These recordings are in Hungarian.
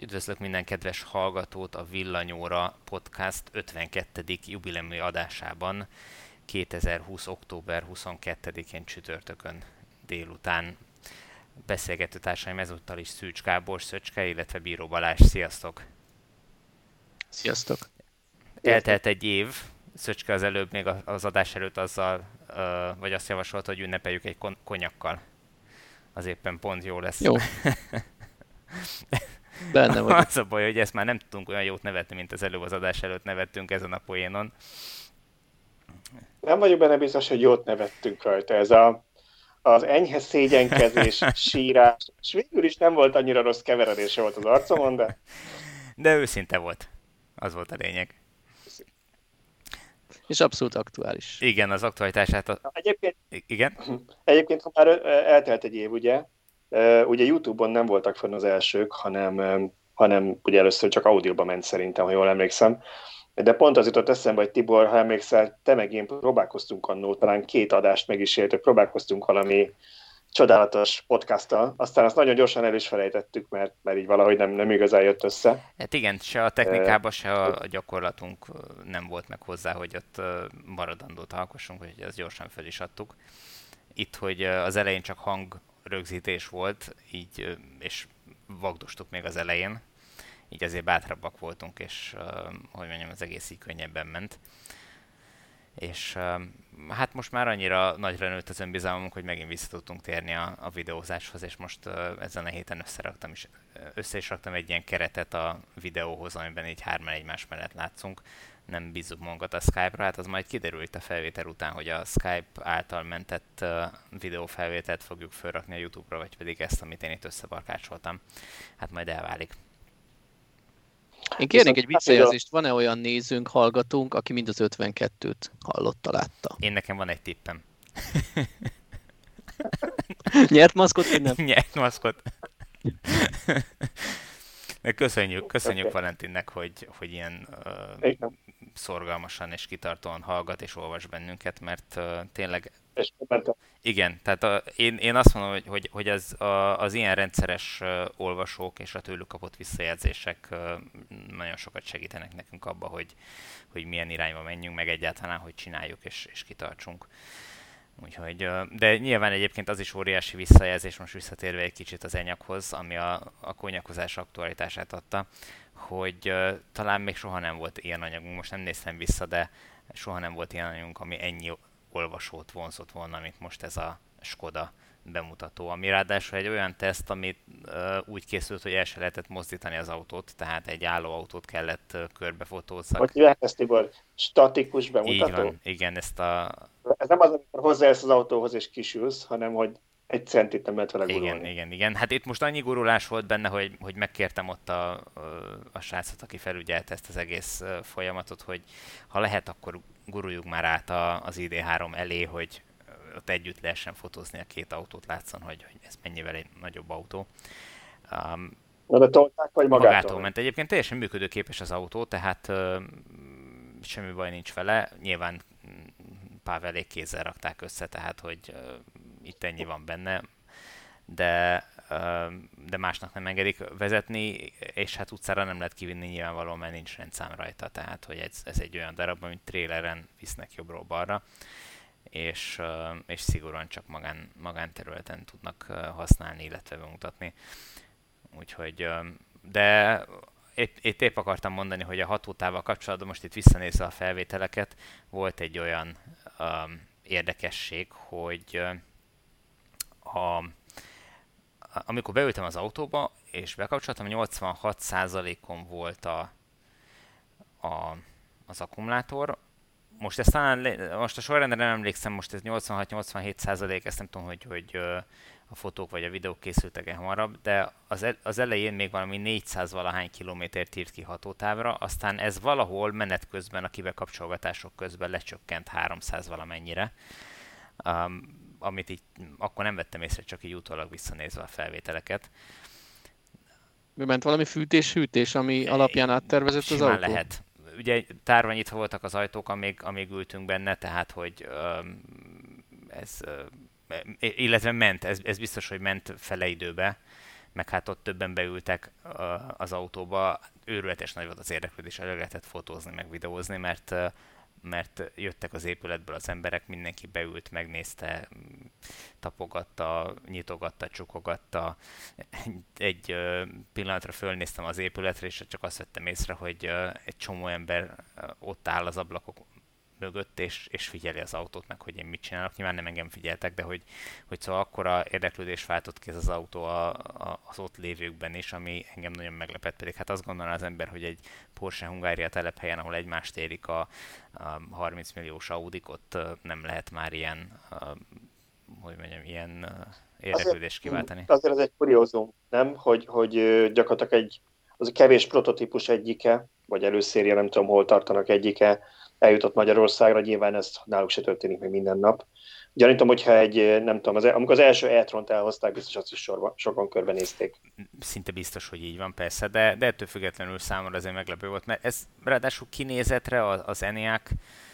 Üdvözlök minden kedves hallgatót a Villanyóra podcast 52. jubileumi adásában 2020. október 22-én csütörtökön délután. Beszélgető társaim ezúttal is Szűcs Gábor Szöcske, illetve Bíró Balázs. Sziasztok! Sziasztok! Eltelt egy év, Szöcske az előbb még az adás előtt azzal, vagy azt javasolta, hogy ünnepeljük egy konyakkal. Az éppen pont jó lesz. Jó. Benne vagy. Az a baj, hogy ezt már nem tudunk olyan jót nevetni, mint az előbb az adás előtt nevettünk ezen a poénon. Nem vagyok benne biztos, hogy jót nevettünk rajta. Ez a, az enyhe szégyenkezés, sírás, és végül is nem volt annyira rossz keveredése volt az arcomon, de... De őszinte volt. Az volt a lényeg. És abszolút aktuális. Igen, az aktualitását... A... Egyébként, Igen? Egyébként, ha már eltelt egy év, ugye, Ugye YouTube-on nem voltak fönn az elsők, hanem, hanem ugye először csak audióban ment szerintem, ha jól emlékszem. De pont az jutott eszembe, hogy Tibor, ha emlékszel, te meg én próbálkoztunk annó, talán két adást meg is éltük, próbálkoztunk valami csodálatos podcasttal, aztán azt nagyon gyorsan el is felejtettük, mert, mert így valahogy nem, nem igazán jött össze. Hát igen, se a technikában, se a gyakorlatunk nem volt meg hozzá, hogy ott maradandót alkossunk, hogy ezt gyorsan fel is adtuk. Itt, hogy az elején csak hang rögzítés volt, így, és vagdostuk még az elején, így azért bátrabbak voltunk, és hogy mondjam, az egész így könnyebben ment. És hát most már annyira nagyra nőtt az önbizalmunk, hogy megint vissza tudtunk térni a, a videózáshoz, és most ezen a héten összeraktam is, össze is raktam egy ilyen keretet a videóhoz, amiben így hárman egymás mellett látszunk, nem bízunk magunkat a Skype-ra, hát az majd kiderült a felvétel után, hogy a Skype által mentett uh, videófelvételt fogjuk felrakni a YouTube-ra, vagy pedig ezt, amit én itt összebarkácsoltam. Hát majd elválik. Én kérnék egy visszajelzést, van-e olyan nézőnk, hallgatónk, aki mind az 52-t hallotta, látta? Én nekem van egy tippem. Nyert maszkot, vagy nem? Nyert maszkot. Köszönjük, köszönjük okay. Valentinnek, hogy, hogy ilyen uh, szorgalmasan és kitartóan hallgat és olvas bennünket, mert uh, tényleg... És igen, tehát a, én, én azt mondom, hogy, hogy, hogy az, a, az ilyen rendszeres uh, olvasók és a tőlük kapott visszajelzések uh, nagyon sokat segítenek nekünk abba, hogy, hogy milyen irányba menjünk, meg egyáltalán, hogy csináljuk és, és kitartsunk. Úgyhogy, de nyilván egyébként az is óriási visszajelzés, most visszatérve egy kicsit az enyakhoz, ami a, a konyakozás aktualitását adta, hogy talán még soha nem volt ilyen anyagunk, most nem néztem vissza, de soha nem volt ilyen anyagunk, ami ennyi olvasót vonzott volna, mint most ez a Skoda bemutató, ami ráadásul egy olyan teszt, amit uh, úgy készült, hogy el se lehetett mozdítani az autót, tehát egy álló autót kellett uh, körbefotózni. Hogy lehet ezt, Tibor? Statikus bemutató? Így van, igen, ezt a... Ez nem az, amikor hozzáérsz az autóhoz és kisülsz, hanem hogy egy centit nem lehet vele gurulni. Igen, igen, igen. Hát itt most annyi gurulás volt benne, hogy, hogy megkértem ott a, a srácot, aki felügyelte ezt az egész folyamatot, hogy ha lehet, akkor guruljuk már át a, az ID3 elé, hogy ott együtt lehessen fotózni a két autót, látszon, hogy, hogy ez mennyivel egy nagyobb autó. Um, Na de tolták, vagy magától? Magától ment. Egyébként teljesen működőképes az autó, tehát uh, semmi baj nincs vele. Nyilván Pávelék kézzel rakták össze, tehát hogy uh, itt ennyi van benne, de, uh, de másnak nem engedik vezetni, és hát utcára nem lehet kivinni nyilvánvalóan, mert nincs rendszám rajta, tehát hogy ez, ez egy olyan darab, amit tréleren visznek jobbról balra és, és szigorúan csak magán, magánterületen tudnak használni, illetve bemutatni. Úgyhogy, de itt, épp akartam mondani, hogy a hatótával kapcsolatban most itt visszanézve a felvételeket, volt egy olyan um, érdekesség, hogy a, amikor beültem az autóba, és bekapcsoltam, 86%-on volt a, a, az akkumulátor, most ezt talán, most a sorrendre nem emlékszem, most ez 86-87 százalék, ezt nem tudom, hogy, hogy a fotók vagy a videók készültek-e hamarabb, de az, az elején még valami 400 valahány kilométert írt ki hatótávra, aztán ez valahol menet közben, a kibekapcsolgatások közben lecsökkent 300 valamennyire, um, amit így akkor nem vettem észre, csak így utólag visszanézve a felvételeket. Mi ment valami fűtés-hűtés, ami alapján áttervezett az autó? lehet ugye tárva nyitva voltak az ajtók, amíg, amíg ültünk benne, tehát hogy ez, illetve ment, ez, ez biztos, hogy ment fele időbe, meg hát ott többen beültek az autóba, őrületes nagy volt az érdeklődés, el lehetett fotózni, meg videózni, mert mert jöttek az épületből az emberek, mindenki beült, megnézte, tapogatta, nyitogatta, csukogatta. Egy pillanatra fölnéztem az épületre, és csak azt vettem észre, hogy egy csomó ember ott áll az ablakok mögött, és, és figyeli az autót meg, hogy én mit csinálok. Nyilván nem engem figyeltek, de hogy, hogy szóval akkora érdeklődés váltott ki ez az autó a, a, az ott lévőkben is, ami engem nagyon meglepett, pedig hát azt gondolná az ember, hogy egy Porsche Hungária telephelyen, ahol egymást érik a, a 30 milliós Audik, ott nem lehet már ilyen, a, hogy mondjam, ilyen érdeklődést kiváltani. Azért, azért ez egy kuriózum, nem? Hogy, hogy gyakorlatilag egy, az a kevés prototípus egyike, vagy előszérje, nem tudom, hol tartanak egyike, eljutott Magyarországra, nyilván ez náluk se történik meg minden nap. Gyanítom, hogyha egy, nem tudom, az, e- amikor az első e-tront elhozták, biztos azt is sorban, sokan körbenézték. Szinte biztos, hogy így van, persze, de, de ettől függetlenül számomra azért meglepő volt, mert ez ráadásul kinézetre az ENIAC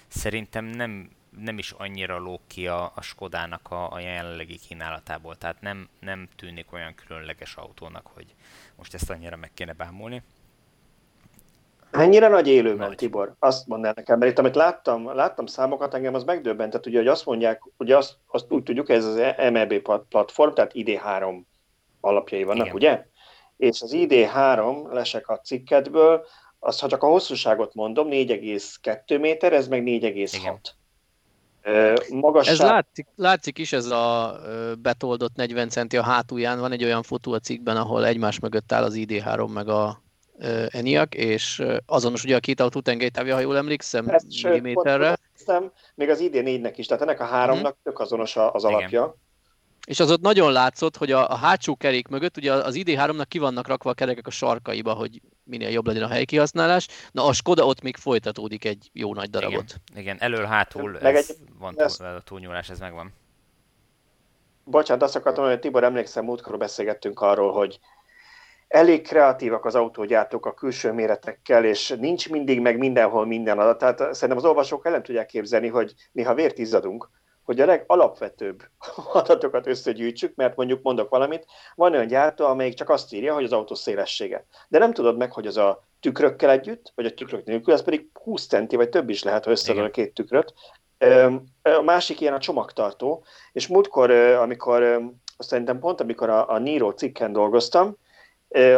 szerintem nem, nem is annyira lók ki a, a Skodának a, a jelenlegi kínálatából, tehát nem, nem tűnik olyan különleges autónak, hogy most ezt annyira meg kéne bámulni. Ennyire nagy élőben, nagy. Tibor? Azt mondd el nekem, mert itt, amit láttam, láttam számokat, engem az megdöbbentett, ugye, hogy azt mondják, ugye azt, azt úgy tudjuk, ez az MEB platform, tehát ID3 alapjai vannak, Igen. ugye? És az ID3, lesek a cikkedből, az, ha csak a hosszúságot mondom, 4,2 méter, ez meg 4,6. Magasság... Ez látszik, látszik is, ez a betoldott 40 centi a hátulján. Van egy olyan fotó a cikkben, ahol egymás mögött áll az ID3 meg a ENIAC, és azonos ugye a két autó tengelytávja, ha jól emlékszem, Ezt, milliméterre. Sőt, még az ID4-nek is, tehát ennek a háromnak hmm. tök azonos az alapja. Igen. És az ott nagyon látszott, hogy a, a hátsó kerék mögött, ugye az ID3-nak ki vannak rakva a kerekek a sarkaiba, hogy minél jobb legyen a helykihasználás. Na a Skoda ott még folytatódik egy jó nagy darabot. Igen, Igen elől-hátul ez egy, van ez... túlnyúlás, ez megvan. Bocsánat, azt akartam, hogy Tibor, emlékszem, múltkor beszélgettünk arról, hogy elég kreatívak az autógyártók a külső méretekkel, és nincs mindig meg mindenhol minden adat. Tehát szerintem az olvasók el nem tudják képzelni, hogy néha vért izzadunk, hogy a legalapvetőbb adatokat összegyűjtsük, mert mondjuk mondok valamit, van olyan gyártó, amelyik csak azt írja, hogy az autó szélessége. De nem tudod meg, hogy az a tükrökkel együtt, vagy a tükrök nélkül, ez pedig 20 centi, vagy több is lehet, ha összeadod a két tükröt. A másik ilyen a csomagtartó, és múltkor, amikor, azt szerintem pont amikor a, a Niro cikken dolgoztam,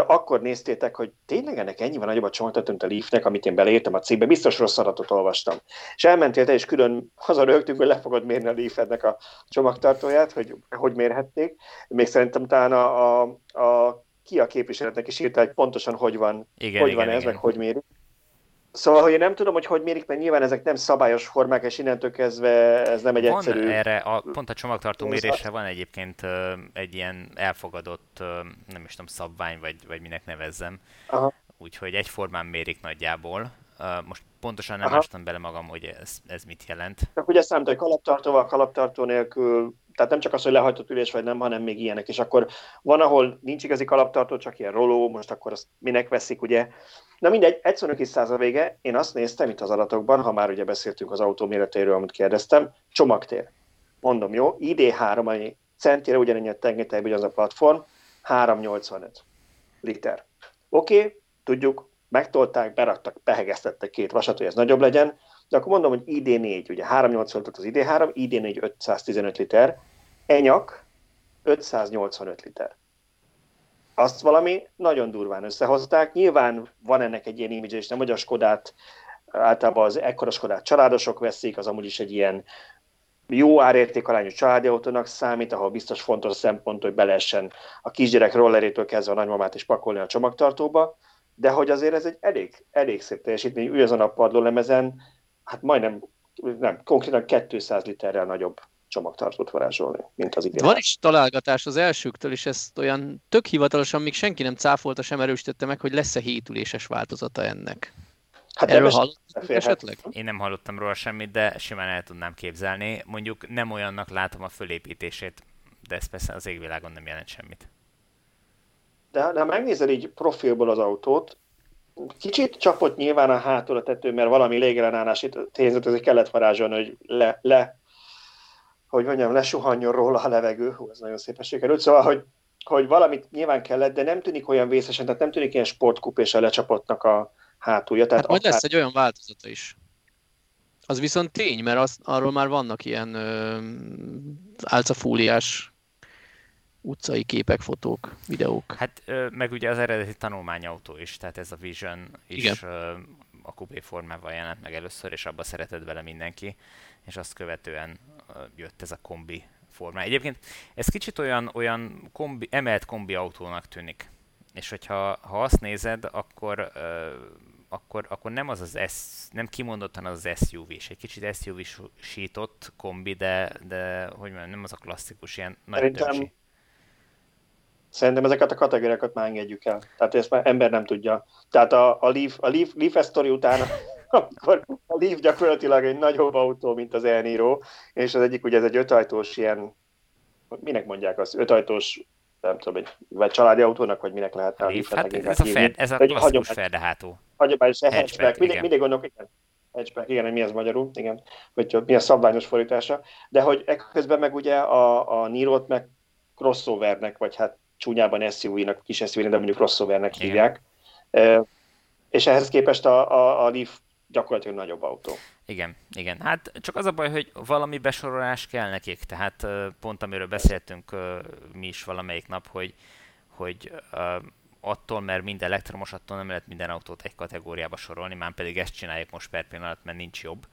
akkor néztétek, hogy tényleg ennek ennyivel nagyobb a csomagtartó, mint a Leafnek, amit én beleírtam a cikkbe, biztos rossz adatot olvastam. És elmentél te, és külön haza rögtünk, hogy le fogod mérni a Leafednek a csomagtartóját, hogy hogy mérhették. Még szerintem talán a, a, a ki a képviseletnek is írta, hogy pontosan hogy van, igen, hogy igen, van ez, igen. meg hogy mérik. Szóval, hogy én nem tudom, hogy hogy mérik, mert nyilván ezek nem szabályos formák, és innentől kezdve ez nem egy van egyszerű... erre, a, pont a csomagtartó mérésre van egyébként egy ilyen elfogadott, nem is tudom, szabvány, vagy, vagy minek nevezzem. Aha. Úgyhogy egyformán mérik nagyjából. Most pontosan nem ástam bele magam, hogy ez, ez mit jelent. Csak ugye számít, hogy kalaptartóval, kalaptartó nélkül, tehát nem csak az, hogy lehajtott ülés vagy nem, hanem még ilyenek. És akkor van, ahol nincs igazi kalaptartó, csak ilyen roló, most akkor azt minek veszik, ugye? Na mindegy, egyszerűen kis száz a vége. Én azt néztem itt az adatokban, ha már ugye beszéltünk az autó méretéről, amit kérdeztem, csomagtér. Mondom, jó, ID3, ami centire ugyanennyi a tengelytejben az a platform, 385 liter. Oké, okay, tudjuk, megtolták, beraktak, behegeztettek két vasat, hogy ez nagyobb legyen, de akkor mondom, hogy ID4, ugye 385 az ID3, ID4 515 liter, enyak 585 liter azt valami nagyon durván összehozták. Nyilván van ennek egy ilyen image, és nem, hogy a Skodát általában az ekkora Skodát családosok veszik, az amúgy is egy ilyen jó árértékarányú családi autónak számít, ahol biztos fontos szempont, hogy be lehessen a kisgyerek rollerétől kezdve a nagymamát is pakolni a csomagtartóba, de hogy azért ez egy elég, elég szép teljesítmény, ő azon a padló lemezen, hát majdnem, nem, konkrétan 200 literrel nagyobb csomagtartót varázsolni, mint az idén. Van is találgatás az elsőktől, és ezt olyan tök hivatalosan még senki nem cáfolta, sem erősítette meg, hogy lesz-e hétüléses változata ennek. Hát Erről hallottam esetleg? Én nem hallottam róla semmit, de simán el tudnám képzelni. Mondjuk nem olyannak látom a fölépítését, de ez persze az égvilágon nem jelent semmit. De, de ha megnézel így profilból az autót, kicsit csapott nyilván a hátul a tető, mert valami légellenállás tényzet, ezért kellett varázsolni, hogy le, le hogy mondjam, lesuhanjon róla a levegő, hú, ez nagyon szépen sikerült, szóval, hogy hogy valamit nyilván kellett, de nem tűnik olyan vészesen, tehát nem tűnik ilyen sportkupéssel lecsapottnak a hátulja. Tehát hát majd akár... lesz egy olyan változata is. Az viszont tény, mert az, arról már vannak ilyen ö, álcafúliás utcai képek, fotók, videók. Hát meg ugye az eredeti tanulmányautó is, tehát ez a Vision is Igen. a Coupé formával jelent meg először, és abba szeretett bele mindenki, és azt követően jött ez a kombi forma. Egyébként ez kicsit olyan, olyan kombi, emelt kombi autónak tűnik. És hogyha ha azt nézed, akkor akkor, akkor nem az az S, nem kimondottan az, az SUV, és egy kicsit SUV-sított kombi, de, de hogy mondjam, nem az a klasszikus ilyen nagy Szerintem, többség. Szerintem ezeket a kategóriákat már engedjük el. Tehát ezt már ember nem tudja. Tehát a, a Leaf, a Leaf, Leaf után, akkor a Leaf gyakorlatilag egy nagyobb autó, mint az Elniro, és az egyik ugye ez egy ötajtós ilyen, minek mondják azt, ötajtós nem tudom, egy, vagy családi autónak, vagy minek lehet a Leaf, hát ez, a fed, ez a klasszikus ferdehátó. Hagyományos hatchback, hatchback. Mindig, mindig gondolok, igen, hatchback, igen, mi az magyarul, igen, vagy mi a szabványos fordítása, de hogy ekközben meg ugye a, a Niro-t meg crossovernek, vagy hát csúnyában SUV-nak, kis SUV-nek, de mondjuk crossovernek hívják. E, és ehhez képest a, a, a Leaf gyakorlatilag nagyobb autó. Igen, igen. Hát csak az a baj, hogy valami besorolás kell nekik, tehát pont amiről beszéltünk mi is valamelyik nap, hogy, hogy attól, mert minden elektromos, attól nem lehet minden autót egy kategóriába sorolni, már pedig ezt csináljuk most per pillanat, mert nincs jobb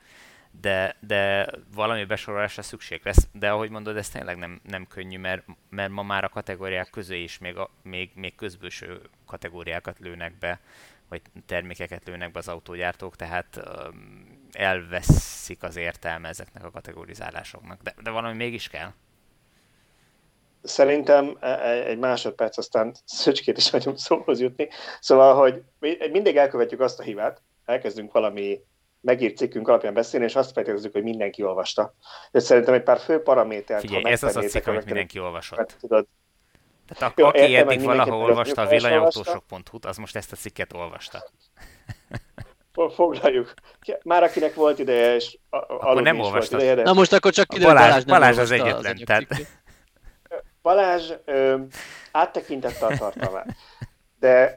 de, de valami besorolásra szükség lesz. De ahogy mondod, ez tényleg nem, nem könnyű, mert, mert ma már a kategóriák közé is még, a, még, még közbőső kategóriákat lőnek be, vagy termékeket lőnek be az autógyártók, tehát elveszik az értelme ezeknek a kategorizálásoknak. De, de valami mégis kell. Szerintem e, e, egy másodperc, aztán szöcskét is vagyunk szóhoz jutni. Szóval, hogy mindig elkövetjük azt a hibát, elkezdünk valami megírt cikkünk alapján beszélni, és azt feltételezzük, hogy mindenki olvasta. És szerintem egy pár fő paramétert, Figyelj, ha ez az a cikk, amit mindenki olvasott. Tudod, tehát a, aki értem, eddig valahol olvasta a villanyautósok.hu-t, az most ezt a cikket olvasta. Foglaljuk. Már akinek volt ideje, és akkor nem olvasta. Ideje, de... Na most akkor csak kiderül, Balázs, Balázs, Balázs az egyetlen. Az tehát... Balázs ö, áttekintette a tartalmát. De,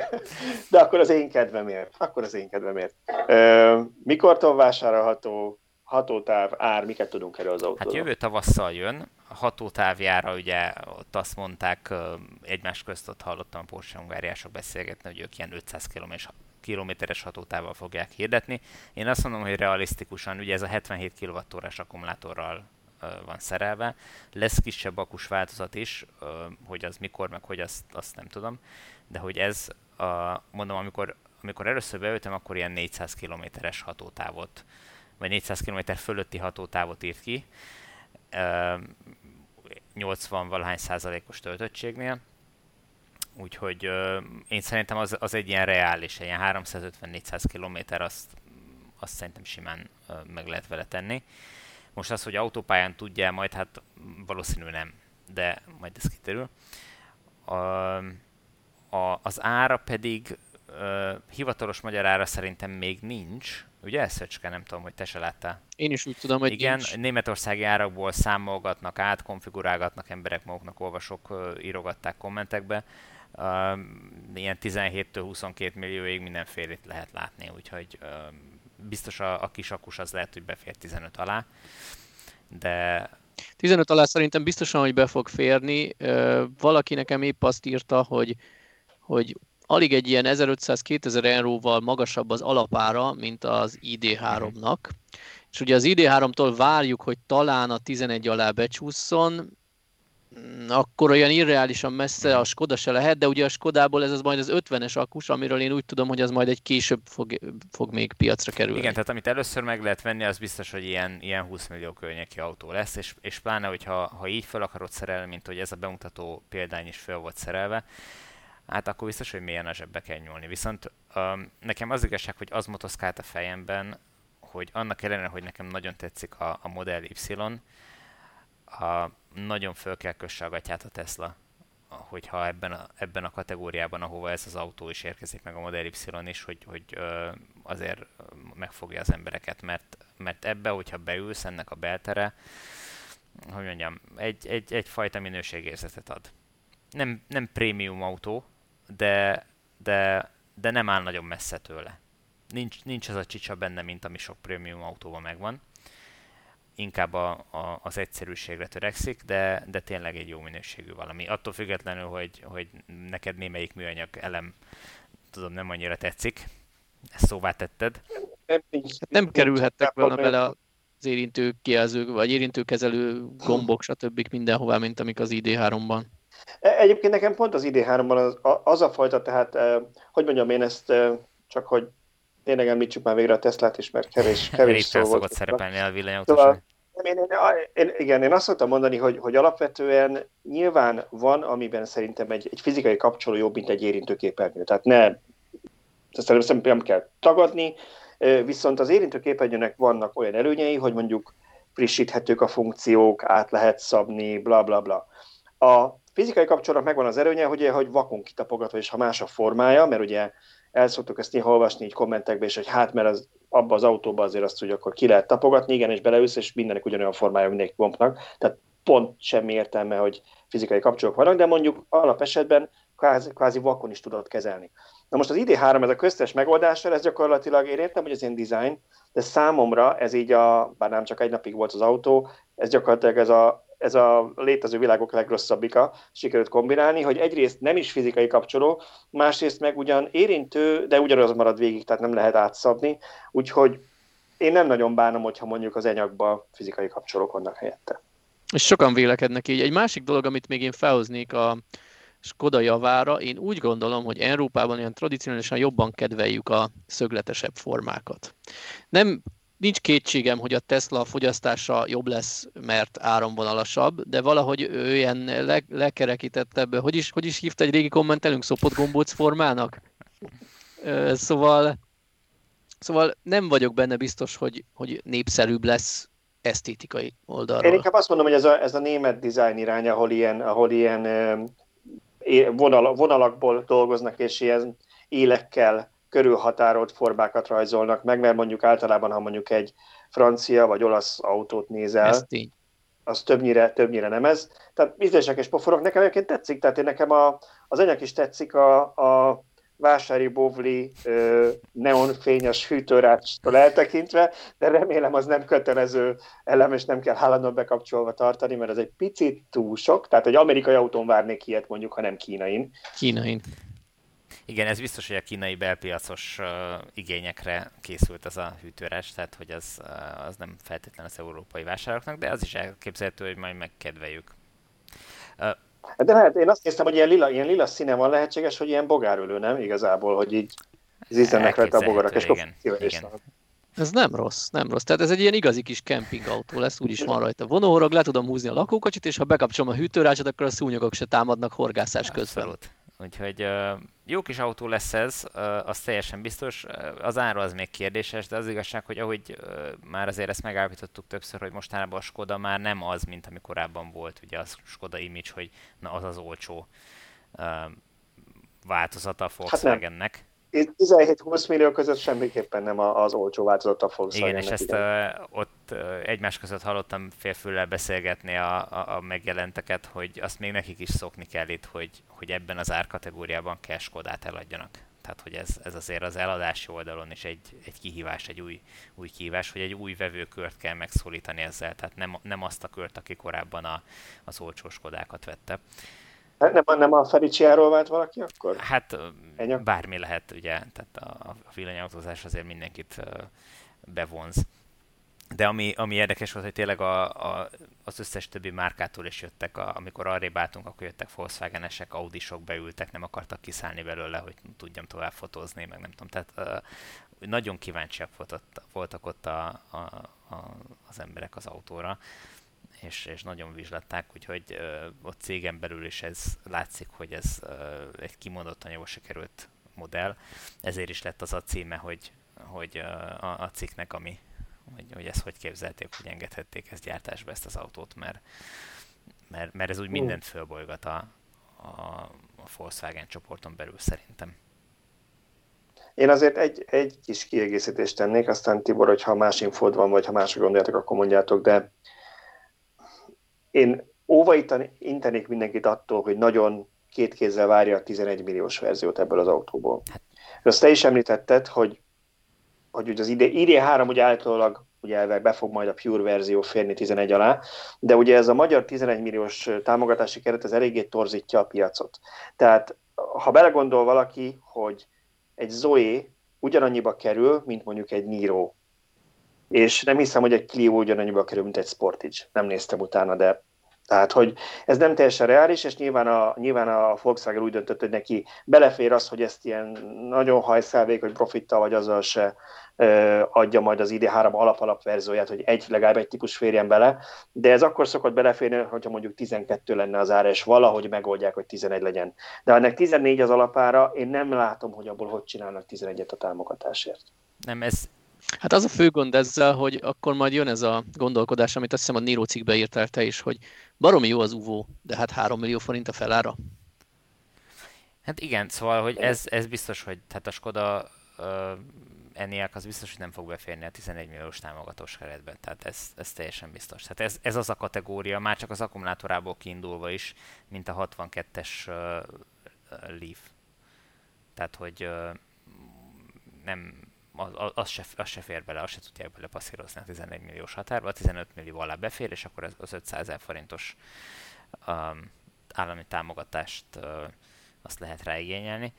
de akkor az én kedvemért. Akkor az én kedvemért. Mikortól vásárolható hatótáv, ár, miket tudunk erről az autóról? Hát jövő tavasszal jön. A hatótávjára ugye ott azt mondták, egymás közt ott hallottam a Porsche Hungáriások beszélgetni, hogy ők ilyen 500 km kilométeres hatótával fogják hirdetni. Én azt mondom, hogy realisztikusan, ugye ez a 77 kWh akkumulátorral van szerelve. Lesz kisebb akus változat is, hogy az mikor, meg hogy azt, azt nem tudom, de hogy ez, a, mondom, amikor, amikor először beültem, akkor ilyen 400 kilométeres hatótávot, vagy 400 km fölötti hatótávot írt ki, 80 valahány százalékos töltöttségnél, úgyhogy én szerintem az, az egy ilyen reális, ilyen 350-400 km, azt, azt szerintem simán meg lehet vele tenni. Most az, hogy autópályán tudja majd, hát valószínű nem, de majd ez kiterül. A, a, az ára pedig hivatalos magyar ára szerintem még nincs, Ugye, Szöcske, nem tudom, hogy te se láttál. Én is úgy tudom, hogy Igen, nincs. németországi árakból számolgatnak át, konfigurálgatnak emberek maguknak, olvasók uh, írogatták kommentekbe. Ilyen 17-től 22 millióig mindenfélét lehet látni, úgyhogy biztos a, a kis akus az lehet, hogy befér 15 alá, de 15 alá szerintem biztosan, hogy be fog férni. Valaki nekem épp azt írta, hogy, hogy alig egy ilyen 1500-2000 euróval magasabb az alapára, mint az ID3-nak. És ugye az ID3-tól várjuk, hogy talán a 11 alá becsúszson, Mm, akkor olyan irreálisan messze a Skoda se lehet, de ugye a Skodából ez az majd az 50-es akkus, amiről én úgy tudom, hogy az majd egy később fog, fog még piacra kerülni. Igen, tehát amit először meg lehet venni, az biztos, hogy ilyen, ilyen 20 millió környéki autó lesz, és, és pláne, hogyha ha így fel akarod szerelni, mint hogy ez a bemutató példány is fel volt szerelve, hát akkor biztos, hogy milyen a zsebbe kell nyúlni. Viszont um, nekem az igazság, hogy az motoszkált a fejemben, hogy annak ellenére, hogy nekem nagyon tetszik a, a Model Y, a, nagyon föl kell kösse a gatyát a Tesla, hogyha ebben a, ebben a kategóriában, ahova ez az autó is érkezik, meg a Model Y is, hogy, hogy ö, azért megfogja az embereket, mert, mert ebbe, hogyha beülsz, ennek a beltere, hogy mondjam, egy, egy, egyfajta minőségérzetet ad. nem, nem prémium autó, de, de, de nem áll nagyon messze tőle. Nincs, nincs az a csicsa benne, mint ami sok prémium autóban megvan. Inkább a, a, az egyszerűségre törekszik, de, de tényleg egy jó minőségű valami. Attól függetlenül, hogy, hogy neked némelyik műanyag elem, tudom, nem annyira tetszik, ezt szóvá tetted. Nem, hát nem kerülhettek volna bele az érintő kijelzők, vagy érintőkezelő gombok, stb. mindenhová, mint amik az ID3-ban. E, egyébként nekem pont az ID3-ban az, az a fajta, tehát hogy mondjam én ezt, csak hogy tényleg említsük már végre a Teslát is, mert kevés, kevés szó volt. szokott szerepelni a villanyautósnak. Szóval, én, én, én, igen, én azt szoktam mondani, hogy, hogy alapvetően nyilván van, amiben szerintem egy, egy fizikai kapcsoló jobb, mint egy érintőképernyő. Tehát ne, ezt szerintem nem kell tagadni, viszont az érintőképernyőnek vannak olyan előnyei, hogy mondjuk frissíthetők a funkciók, át lehet szabni, bla bla bla. A fizikai kapcsolatnak megvan az erőnye, hogy, hogy vakon kitapogatva, és ha más a formája, mert ugye el szoktuk ezt néha olvasni így kommentekbe, és hogy hát, mert az, abba az autóba azért azt, hogy akkor ki lehet tapogatni, igen, és beleülsz, és mindenek ugyanolyan formája mindenki gombnak, tehát pont semmi értelme, hogy fizikai kapcsolók vannak, de mondjuk alapesetben kvázi, kvázi vakon is tudod kezelni. Na most az ID3, ez a köztes megoldással, ez gyakorlatilag, én értem, hogy ez ilyen design, de számomra ez így a, bár nem csak egy napig volt az autó, ez gyakorlatilag ez a ez a létező világok legrosszabbika sikerült kombinálni, hogy egyrészt nem is fizikai kapcsoló, másrészt meg ugyan érintő, de ugyanaz marad végig, tehát nem lehet átszabni, úgyhogy én nem nagyon bánom, hogyha mondjuk az enyagba fizikai kapcsolók vannak helyette. És sokan vélekednek így. Egy másik dolog, amit még én felhoznék a Skoda javára, én úgy gondolom, hogy Európában ilyen tradicionálisan jobban kedveljük a szögletesebb formákat. Nem nincs kétségem, hogy a Tesla fogyasztása jobb lesz, mert áramvonalasabb, de valahogy ő ilyen le, lekerekítettebb, hogy is, hogy is hívta egy régi kommentelünk, szopott gombóc formának? Szóval, szóval nem vagyok benne biztos, hogy, hogy népszerűbb lesz esztétikai oldalról. Én inkább azt mondom, hogy ez a, ez a német design irány, ahol ilyen, ahol ilyen vonal, vonalakból dolgoznak, és ilyen élekkel körülhatárolt formákat rajzolnak meg, mert mondjuk általában, ha mondjuk egy francia vagy olasz autót nézel, az többnyire, többnyire nem ez. Tehát ízlések és poforok nekem egyébként tetszik, tehát én nekem a, az anyag is tetszik, a, a vásári bovli neonfényes hűtőrácstól eltekintve, de remélem az nem kötelező elem, és nem kell állandóan bekapcsolva tartani, mert ez egy picit túl sok, tehát egy amerikai autón várnék ilyet mondjuk, ha nem kínain. Kínain. Igen, ez biztos, hogy a kínai belpiacos uh, igényekre készült ez a hűtőres, tehát hogy az, uh, az nem feltétlen az európai vásároknak, de az is elképzelhető, hogy majd megkedveljük. Uh, de lehet, én azt néztem, hogy ilyen lila, ilyen lila színe van lehetséges, hogy ilyen bogárölő, nem? Igazából, hogy így zizzenek rajta a bogarak, és igen, igen. Ez nem rossz, nem rossz. Tehát ez egy ilyen igazi kis kempingautó lesz, úgyis van rajta vonóhorog, le tudom húzni a lakókocsit, és ha bekapcsolom a hűtőrácsot, akkor a szúnyogok se támadnak horgászás közben. Abszolút. Úgyhogy jó kis autó lesz ez, az teljesen biztos. Az ára az még kérdéses, de az igazság, hogy ahogy már azért ezt megállapítottuk többször, hogy mostanában a Skoda már nem az, mint ami korábban volt, ugye a Skoda image, hogy na az az olcsó változata a Volkswagennek. Hát 17-20 millió között semmiképpen nem az olcsó változat a Volkswagen. Igen, és ezt uh, ott egymás között hallottam félfüllel beszélgetni a, a, a megjelenteket, hogy azt még nekik is szokni kell itt, hogy, hogy ebben az árkategóriában kell Skodát eladjanak. Tehát, hogy ez, ez azért az eladási oldalon is egy, egy kihívás, egy új, új kihívás, hogy egy új vevőkört kell megszólítani ezzel. Tehát nem, nem azt a kört, aki korábban a, az olcsó Skodákat vette. Nem, nem a Feliciáról vált valaki akkor? Hát Ennyi? bármi lehet, ugye, tehát a, a villanyautózás azért mindenkit bevonz. De ami, ami érdekes volt, hogy tényleg a, a, az összes többi márkától is jöttek, a, amikor arrébb álltunk, akkor jöttek Volkswagen-esek, Audi-sok beültek, nem akartak kiszállni belőle, hogy tudjam tovább fotózni, meg nem tudom. Tehát uh, nagyon kíváncsiak voltak, voltak ott a, a, a, az emberek az autóra és, és nagyon vizslatták, úgyhogy uh, ott cégen belül is ez látszik, hogy ez uh, egy kimondottan jól sikerült modell. Ezért is lett az a címe, hogy, hogy uh, a, a cikknek, ami, hogy, hogy ezt hogy képzelték, hogy engedhették ezt gyártásba ezt az autót, mert, mert, mert ez úgy mindent fölbolygat a, a, a Volkswagen csoporton belül szerintem. Én azért egy, egy kis kiegészítést tennék, aztán Tibor, hogyha más infód van, vagy ha másra gondoljátok, akkor mondjátok, de én óva intenék mindenkit attól, hogy nagyon két kézzel várja a 11 milliós verziót ebből az autóból. Hát. Azt te is említetted, hogy, hogy az idén 3 ugye általában ugye be fog majd a Pure verzió férni 11 alá, de ugye ez a magyar 11 milliós támogatási keret az eléggé torzítja a piacot. Tehát ha belegondol valaki, hogy egy Zoe ugyanannyiba kerül, mint mondjuk egy Niro, és nem hiszem, hogy egy Clio ugyanannyiba kerül, mint egy Sportage. Nem néztem utána, de tehát, hogy ez nem teljesen reális, és nyilván a, nyilván a Volkswagen úgy döntött, hogy neki belefér az, hogy ezt ilyen nagyon hajszálvék, hogy profittal vagy azzal se adja majd az ID3 alap-alap verzióját, hogy egy, legalább egy típus férjen bele, de ez akkor szokott beleférni, hogyha mondjuk 12 lenne az ára, és valahogy megoldják, hogy 11 legyen. De ennek 14 az alapára, én nem látom, hogy abból hogy csinálnak 11-et a támogatásért. Nem, ez, Hát az a fő gond ezzel, hogy akkor majd jön ez a gondolkodás, amit azt hiszem a Niro cikkbe írtál te is, hogy baromi jó az UVO, de hát 3 millió forint a felára. Hát igen, szóval, hogy ez, ez biztos, hogy tehát a Skoda uh, Eniac az biztos, hogy nem fog beférni a 11 milliós támogatós keretben, tehát ez, ez teljesen biztos. Tehát ez, ez az a kategória, már csak az akkumulátorából kiindulva is, mint a 62-es uh, Leaf. Tehát, hogy uh, nem, az, az, se, az se fér bele, azt se tudják bele passzírozni a 11 milliós határba, a 15 millió alá befér, és akkor az 500 ezer forintos um, állami támogatást uh, azt lehet ráigényelni.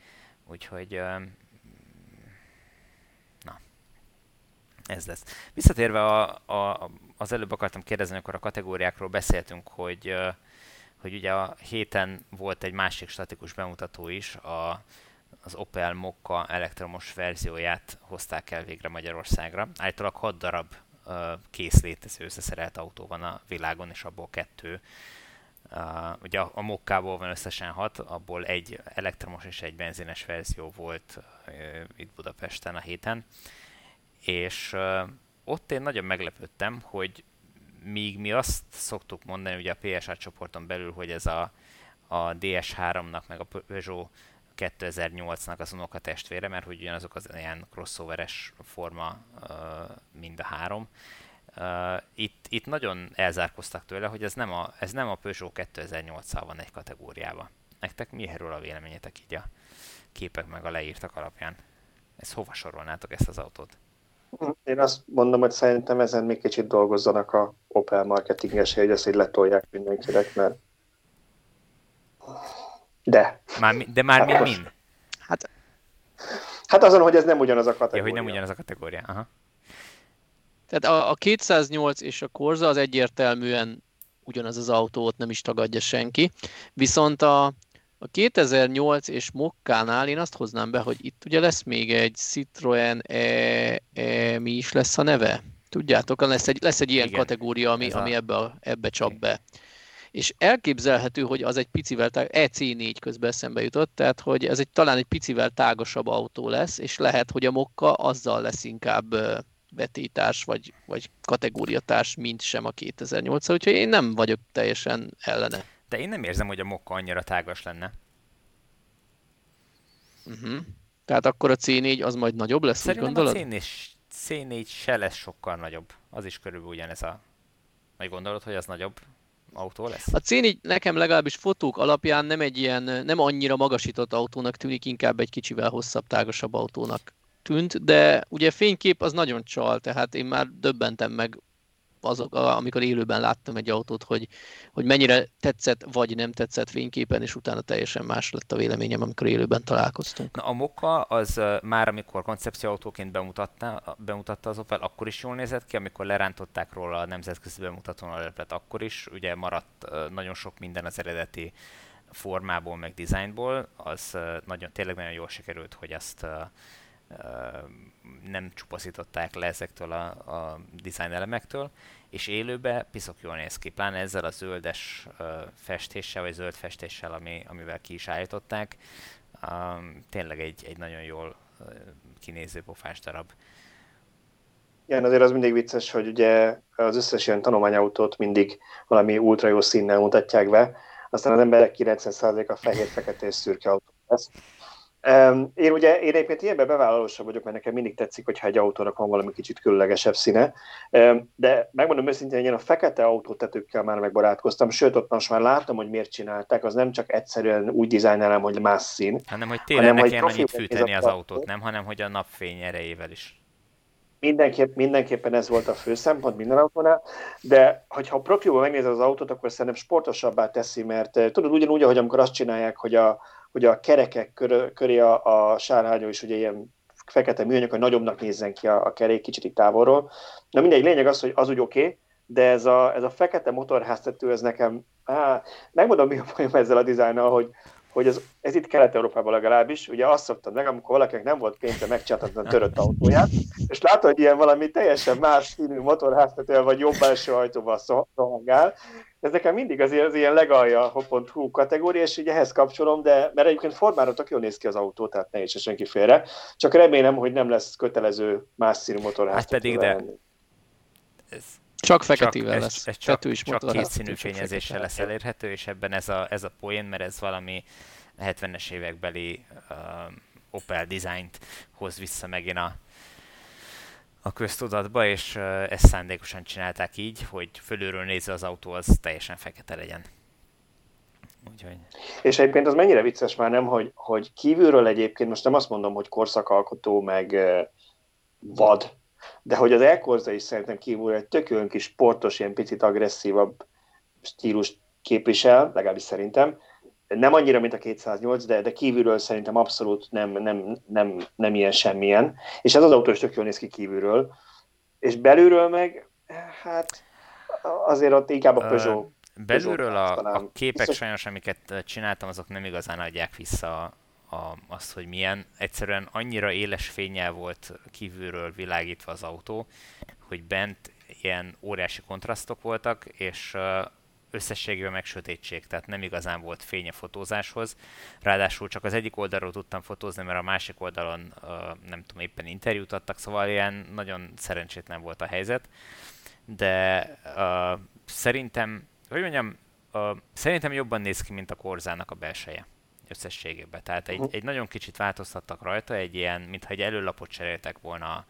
Úgyhogy um, na, ez lesz. Visszatérve a, a, az előbb akartam kérdezni, akkor a kategóriákról beszéltünk, hogy uh, hogy ugye a héten volt egy másik statikus bemutató is, a az Opel Mokka elektromos verzióját hozták el végre Magyarországra. Állítólag 6 darab uh, kész összeszerelt autó van a világon, és abból kettő. Uh, ugye a, a Mokkából van összesen 6, abból egy elektromos és egy benzines verzió volt uh, itt Budapesten a héten. És uh, ott én nagyon meglepődtem, hogy míg mi azt szoktuk mondani ugye a PSA csoporton belül, hogy ez a, a DS3-nak meg a Peugeot 2008-nak az unoka testvére, mert hogy ugyanazok az ilyen crossoveres forma mind a három. Itt, itt nagyon elzárkoztak tőle, hogy ez nem a, ez nem a Peugeot 2008-al van egy kategóriában. Nektek mi erről a véleményetek így a képek meg a leírtak alapján? Ez hova sorolnátok ezt az autót? Én azt mondom, hogy szerintem ezen még kicsit dolgozzanak a Opel marketingesé, hogy ezt így letolják mindenkinek, mert de. Már, de már hát, min? Hát, hát azon, hogy ez nem ugyanaz a kategória. Ja, hogy nem ugyanaz a kategória. Aha. Tehát a, a 208 és a Corza az egyértelműen ugyanaz az autó, ott nem is tagadja senki. Viszont a, a 2008 és Mokkánál én azt hoznám be, hogy itt ugye lesz még egy Citroen e, e mi is lesz a neve? Tudjátok, lesz egy, lesz egy ilyen Igen. kategória, ami, ami ebbe, ebbe csap be és elképzelhető, hogy az egy picivel tág, EC4 közben eszembe jutott, tehát hogy ez egy talán egy picivel tágasabb autó lesz, és lehet, hogy a Mokka azzal lesz inkább vetétárs, vagy, vagy kategóriatárs, mint sem a 2008 úgyhogy én nem vagyok teljesen ellene. De én nem érzem, hogy a Mokka annyira tágas lenne. Uh-huh. Tehát akkor a C4 az majd nagyobb lesz, Szerintem úgy gondolod? a C4, C4 se lesz sokkal nagyobb. Az is körülbelül ugyanez a... Vagy gondolod, hogy az nagyobb? Autó lesz? A C4 nekem legalábbis fotók alapján nem egy ilyen, nem annyira magasított autónak tűnik, inkább egy kicsivel hosszabb, tágasabb autónak tűnt, de ugye fénykép az nagyon csal, tehát én már döbbentem meg azok, amikor élőben láttam egy autót, hogy, hogy mennyire tetszett vagy nem tetszett fényképen, és utána teljesen más lett a véleményem, amikor élőben találkoztunk. Na, a Moka az már, amikor koncepcióautóként bemutatta, bemutatta az Opel, akkor is jól nézett ki, amikor lerántották róla a nemzetközi bemutatón a leplet, akkor is ugye maradt nagyon sok minden az eredeti formából, meg dizájnból, az nagyon, tényleg nagyon jól sikerült, hogy azt nem csupaszították le ezektől a, a design elemektől, és élőbe piszok jól néz ki, pláne ezzel a zöldes festéssel, vagy zöld festéssel, ami, amivel ki is állították. Tényleg egy, egy nagyon jól kinéző pofás darab. Igen, azért az mindig vicces, hogy ugye az összes ilyen tanulmányautót mindig valami ultra jó színnel mutatják be, aztán az emberek 90%-a fehér, fekete és szürke autó lesz Én ugye, én egyébként ilyenben bevállalósabb vagyok, mert nekem mindig tetszik, hogyha egy autónak van valami kicsit különlegesebb színe, de megmondom őszintén, hogy én a fekete autótetőkkel már megbarátkoztam, sőt, ott most már látom, hogy miért csinálták, az nem csak egyszerűen úgy dizájnálom, hogy más szín. Hanem, hogy tényleg ne kelljen annyit fűteni az autót, nem, hanem, hogy a napfény erejével is. Mindenképp, mindenképpen ez volt a fő szempont minden autónál, de hogyha profiból megnézed az autót, akkor szerintem sportosabbá teszi, mert tudod, ugyanúgy, ahogy amikor azt csinálják, hogy a, hogy a kerekek kör, köré a, a sárhányó is ugye ilyen fekete műanyag, hogy nagyobbnak nézzen ki a, a kerék kicsit itt távolról. Na mindegy, lényeg az, hogy az úgy oké, okay, de ez a, ez a fekete motorháztető, ez nekem, á, megmondom, mi a bajom ezzel a dizájnnal, hogy, hogy ez, ez itt Kelet-Európában legalábbis, ugye azt szoktam meg, amikor valakinek nem volt pénze megcsináltatni a törött autóját, és látod, hogy ilyen valami teljesen más színű motorháztetővel vagy jobb belső ajtóval szolgál, ez nekem mindig az, az ilyen legalja.hu kategória, és így ehhez kapcsolom, de mert egyébként formára tök jól néz ki az autó, tehát ne is senki félre. Csak remélem, hogy nem lesz kötelező más színű motorház. Hát pedig, de ez, csak feketével lesz. Ez, ez csak, is csak két színű fényezéssel lesz elérhető, és ebben ez a, ez a poén, mert ez valami 70-es évekbeli uh, Opel dizájnt hoz vissza megint a, a köztudatba, és ezt szándékosan csinálták így, hogy fölülről nézve az autó az teljesen fekete legyen. Úgyhogy... És egyébként az mennyire vicces már nem, hogy, hogy kívülről egyébként, most nem azt mondom, hogy korszakalkotó, meg vad, de hogy az elkorza is szerintem kívülről egy tök kis sportos, ilyen picit agresszívabb stílus képvisel, legalábbis szerintem, nem annyira, mint a 208, de, de kívülről szerintem abszolút nem, nem, nem, nem ilyen semmilyen. És ez az autó is tök jól néz ki kívülről. És belülről meg, hát azért ott inkább a Peugeot. Uh, belülről a, a képek Biztos... sajnos, amiket csináltam, azok nem igazán adják vissza a, azt, hogy milyen. Egyszerűen annyira éles fényel volt kívülről világítva az autó, hogy bent ilyen óriási kontrasztok voltak, és összességében meg sötétség, tehát nem igazán volt fény a fotózáshoz. Ráadásul csak az egyik oldalról tudtam fotózni, mert a másik oldalon nem tudom, éppen interjút adtak, szóval ilyen nagyon szerencsétlen volt a helyzet. De uh, szerintem, hogy mondjam, uh, szerintem jobban néz ki, mint a korzának a belseje összességében. Tehát egy, egy nagyon kicsit változtattak rajta, egy ilyen, mintha egy előlapot cseréltek volna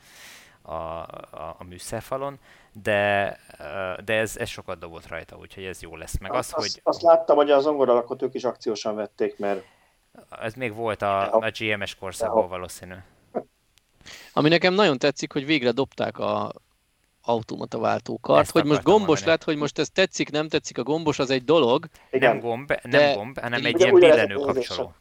a, a, a műszerfalon, de, de ez, ez sokat dobott rajta, úgyhogy ez jó lesz. Meg az, azt, hogy... azt láttam, hogy az zongoralakot ők is akciósan vették, mert... Ez még volt a, a GMS korszakból valószínű. Ami nekem nagyon tetszik, hogy végre dobták a automata váltókart, Ezt hogy most gombos mondani. lett, hogy most ez tetszik, nem tetszik, a gombos az egy dolog. Igen. Nem gomb, nem de... gomb, hanem egy ilyen billenő kapcsoló.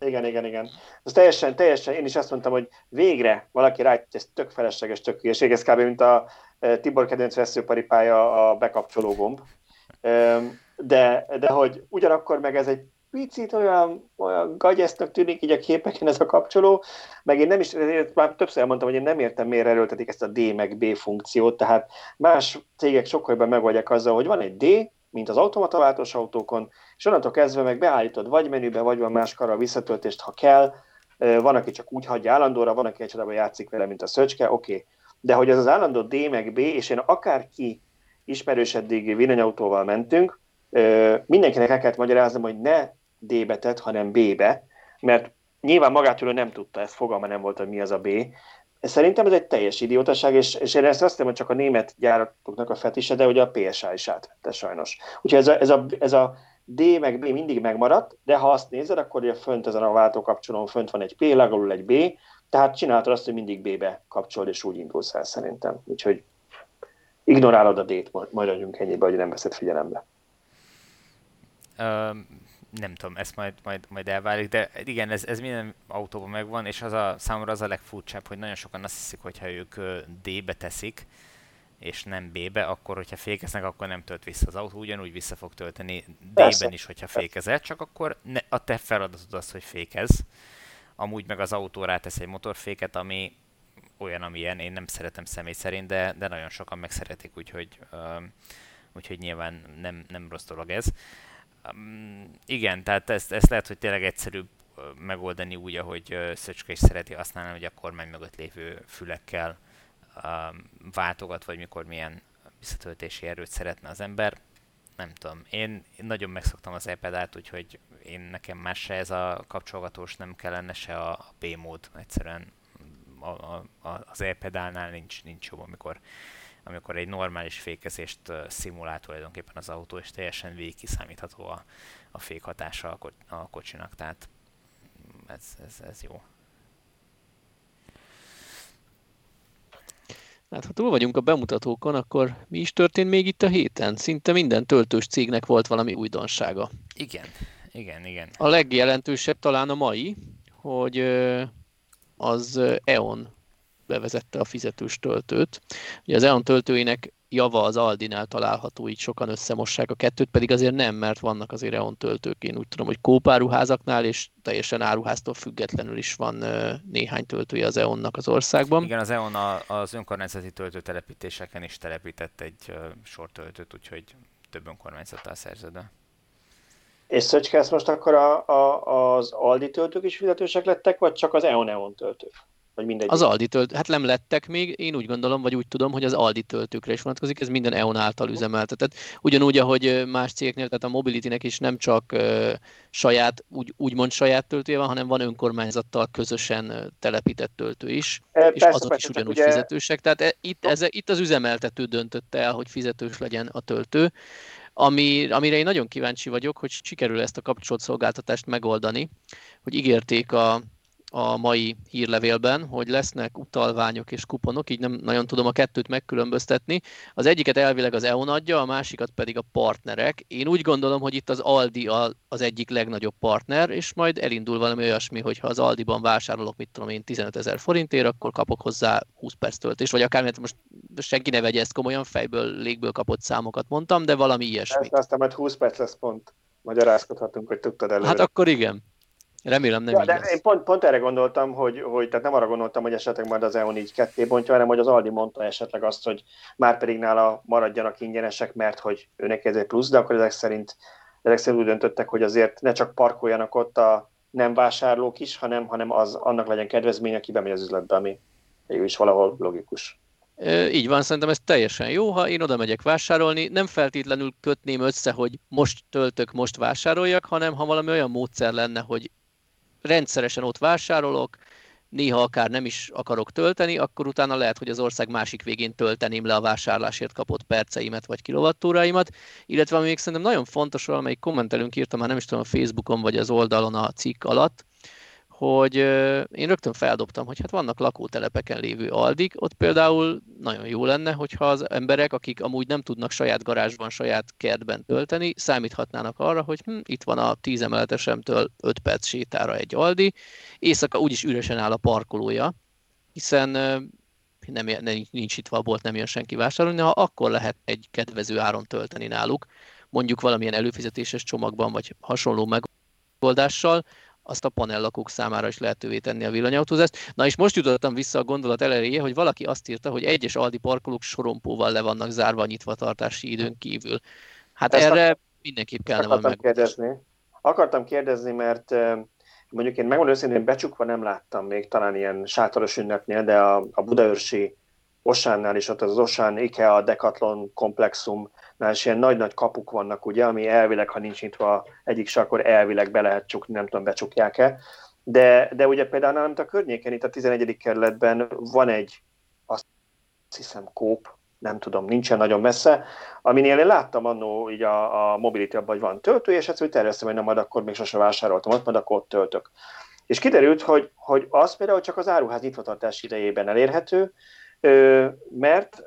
Igen, igen, igen. Ez teljesen, teljesen, én is azt mondtam, hogy végre valaki rá, ez tök felesleges, tök hülyeség, ez kb. mint a e, Tibor kedvenc veszőparipája a bekapcsoló gomb. De, de hogy ugyanakkor meg ez egy picit olyan, olyan gagyesztnek tűnik így a képeken ez a kapcsoló, meg én nem is, már többször elmondtam, hogy én nem értem, miért erőltetik ezt a D meg B funkciót, tehát más cégek sokkal jobban megoldják azzal, hogy van egy D, mint az automataváltós autókon, és onnantól kezdve meg beállítod vagy menübe, vagy van más karra visszatöltést, ha kell, van, aki csak úgy hagyja állandóra, van, aki egyszerűen játszik vele, mint a szöcske, oké. Okay. De hogy az az állandó D meg B, és én akárki ismerős eddig villanyautóval mentünk, mindenkinek el kellett magyaráznom, hogy ne D-be tett, hanem B-be, mert nyilván magától nem tudta, ezt fogalma nem volt, hogy mi az a B, Szerintem ez egy teljes idiótaság, és, és én ezt azt hiszem, hogy csak a német gyáratoknak a fetise, de ugye a PSA is átvette sajnos. Úgyhogy ez a, ez a, ez a D meg B mindig megmaradt, de ha azt nézed, akkor ugye fönt ezen a váltókapcsolón fönt van egy P, legalább egy B, tehát csináltad azt, hogy mindig B-be kapcsolod, és úgy indulsz el szerintem. Úgyhogy ignorálod a D-t, majd adjunk ennyibe, hogy nem veszed figyelembe. Nem tudom, ezt majd, majd, majd elválik, de igen, ez, ez minden autóban megvan, és az a, számomra az a legfurcsább, hogy nagyon sokan azt hiszik, hogy ha ők D-be teszik, és nem B-be, akkor hogyha fékeznek, akkor nem tölt vissza az autó, ugyanúgy vissza fog tölteni D-ben is, hogyha fékezel, csak akkor ne, a te feladatod az, hogy fékez. Amúgy meg az autó rátesz egy motorféket, ami olyan, amilyen, én nem szeretem személy szerint, de, de nagyon sokan megszeretik, úgyhogy, um, úgyhogy nyilván nem, nem rossz dolog ez. Igen, tehát ezt, ezt lehet, hogy tényleg egyszerűbb megoldani úgy, ahogy Szöcske is szereti használni, hogy a kormány mögött lévő fülekkel váltogat, vagy mikor milyen visszatöltési erőt szeretne az ember. Nem tudom, én, én nagyon megszoktam az iPad-át, úgyhogy én nekem már se ez a kapcsolgatós nem kellene, se a B-mód. Egyszerűen a, a, az e-pedálnál nincs, nincs jobb, amikor, amikor egy normális fékezést szimulál tulajdonképpen az autó, és teljesen végig kiszámítható a, a fék hatása a, a kocsinak, tehát ez, ez, ez jó. Hát ha túl vagyunk a bemutatókon, akkor mi is történt még itt a héten? Szinte minden töltős cégnek volt valami újdonsága. Igen, igen, igen. A legjelentősebb talán a mai, hogy az EON bevezette a fizetős töltőt. Ugye az EON töltőinek java az Aldinál található, így sokan összemossák a kettőt, pedig azért nem, mert vannak azért EON töltők. Én úgy tudom, hogy kópáruházaknál és teljesen áruháztól függetlenül is van néhány töltője az EON-nak az országban. Igen, az EON az önkormányzati töltőtelepítéseken is telepített egy sor töltőt, úgyhogy több önkormányzattal szerződő. És Szöcske, ezt most akkor a, a, az Aldi töltők is fizetősek lettek, vagy csak az EON-EON töltők? Vagy mindegy. Az Aldi töltő, hát nem lettek még, én úgy gondolom, vagy úgy tudom, hogy az Aldi töltőkre is vonatkozik, ez minden EON által üzemeltetett. Ugyanúgy, ahogy más cégeknél, tehát a Mobility-nek is nem csak uh, saját, úgy, úgymond saját töltője van, hanem van önkormányzattal közösen telepített töltő is, e, és persze, azok persze, is ugyanúgy ugye... fizetősek. Tehát e, itt, ez, itt az üzemeltető döntötte el, hogy fizetős legyen a töltő ami, amire én nagyon kíváncsi vagyok, hogy sikerül ezt a kapcsolatszolgáltatást megoldani, hogy ígérték a, a mai hírlevélben, hogy lesznek utalványok és kuponok, így nem nagyon tudom a kettőt megkülönböztetni. Az egyiket elvileg az EON adja, a másikat pedig a partnerek. Én úgy gondolom, hogy itt az Aldi az egyik legnagyobb partner, és majd elindul valami olyasmi, hogy ha az Aldiban vásárolok, mit tudom én, 15 ezer forintért, akkor kapok hozzá 20 perc töltést, vagy akár, most senki ne vegye ezt komolyan, fejből, légből kapott számokat mondtam, de valami ilyesmi. Ezt aztán majd 20 perc lesz pont. Magyarázkodhatunk, hogy tudtad előre. Hát akkor igen. Remélem nem ja, de lesz. Én pont, pont erre gondoltam, hogy, hogy tehát nem arra gondoltam, hogy esetleg majd az EON így ketté bontja, hanem hogy az Aldi mondta esetleg azt, hogy már pedig nála maradjanak ingyenesek, mert hogy őnek ez egy plusz, de akkor ezek szerint, ezek szerint úgy döntöttek, hogy azért ne csak parkoljanak ott a nem vásárlók is, hanem, hanem az annak legyen kedvezmény, aki bemegy az üzletbe, ami is valahol logikus. Így van, szerintem ez teljesen jó, ha én oda megyek vásárolni, nem feltétlenül kötném össze, hogy most töltök, most vásároljak, hanem ha valami olyan módszer lenne, hogy rendszeresen ott vásárolok, néha akár nem is akarok tölteni, akkor utána lehet, hogy az ország másik végén tölteném le a vásárlásért kapott perceimet vagy kilovattúráimat, illetve ami még szerintem nagyon fontos, valamelyik kommentelünk írtam már nem is tudom a Facebookon vagy az oldalon a cikk alatt, hogy én rögtön feldobtam, hogy hát vannak lakótelepeken lévő aldik, ott például nagyon jó lenne, hogyha az emberek, akik amúgy nem tudnak saját garázsban, saját kertben tölteni, számíthatnának arra, hogy hm, itt van a 10 emeletesemtől 5 perc sétára egy aldi, éjszaka úgyis üresen áll a parkolója, hiszen nem, nincs itt a bolt, nem jön senki vásárolni, ha akkor lehet egy kedvező áron tölteni náluk, mondjuk valamilyen előfizetéses csomagban, vagy hasonló megoldással, azt a panellakók számára is lehetővé tenni a villanyautózást. Na és most jutottam vissza a gondolat elejéje, hogy valaki azt írta, hogy egyes Aldi parkolók sorompóval le vannak zárva a nyitvatartási időn kívül. Hát Ezt erre a... mindenképp kellene valami kérdezni. Akartam kérdezni, mert mondjuk én megmondom őszintén, becsukva nem láttam még, talán ilyen sátoros ünnepnél, de a, a budaörsi Osánnál is ott az Osán IKEA Decathlon komplexum és ilyen nagy-nagy kapuk vannak, ugye, ami elvileg, ha nincs nyitva egyik se, akkor elvileg be lehet csukni, nem tudom, becsukják-e. De, de ugye például nálam a környéken, itt a 11. kerületben van egy, azt hiszem, kóp, nem tudom, nincsen nagyon messze, aminél én láttam annó így a, a mobility hogy van töltő, és egyszerűen terveztem, hogy nem majd akkor még sose vásároltam ott, majd akkor ott töltök. És kiderült, hogy, hogy az például csak az áruház nyitvatartás idejében elérhető, mert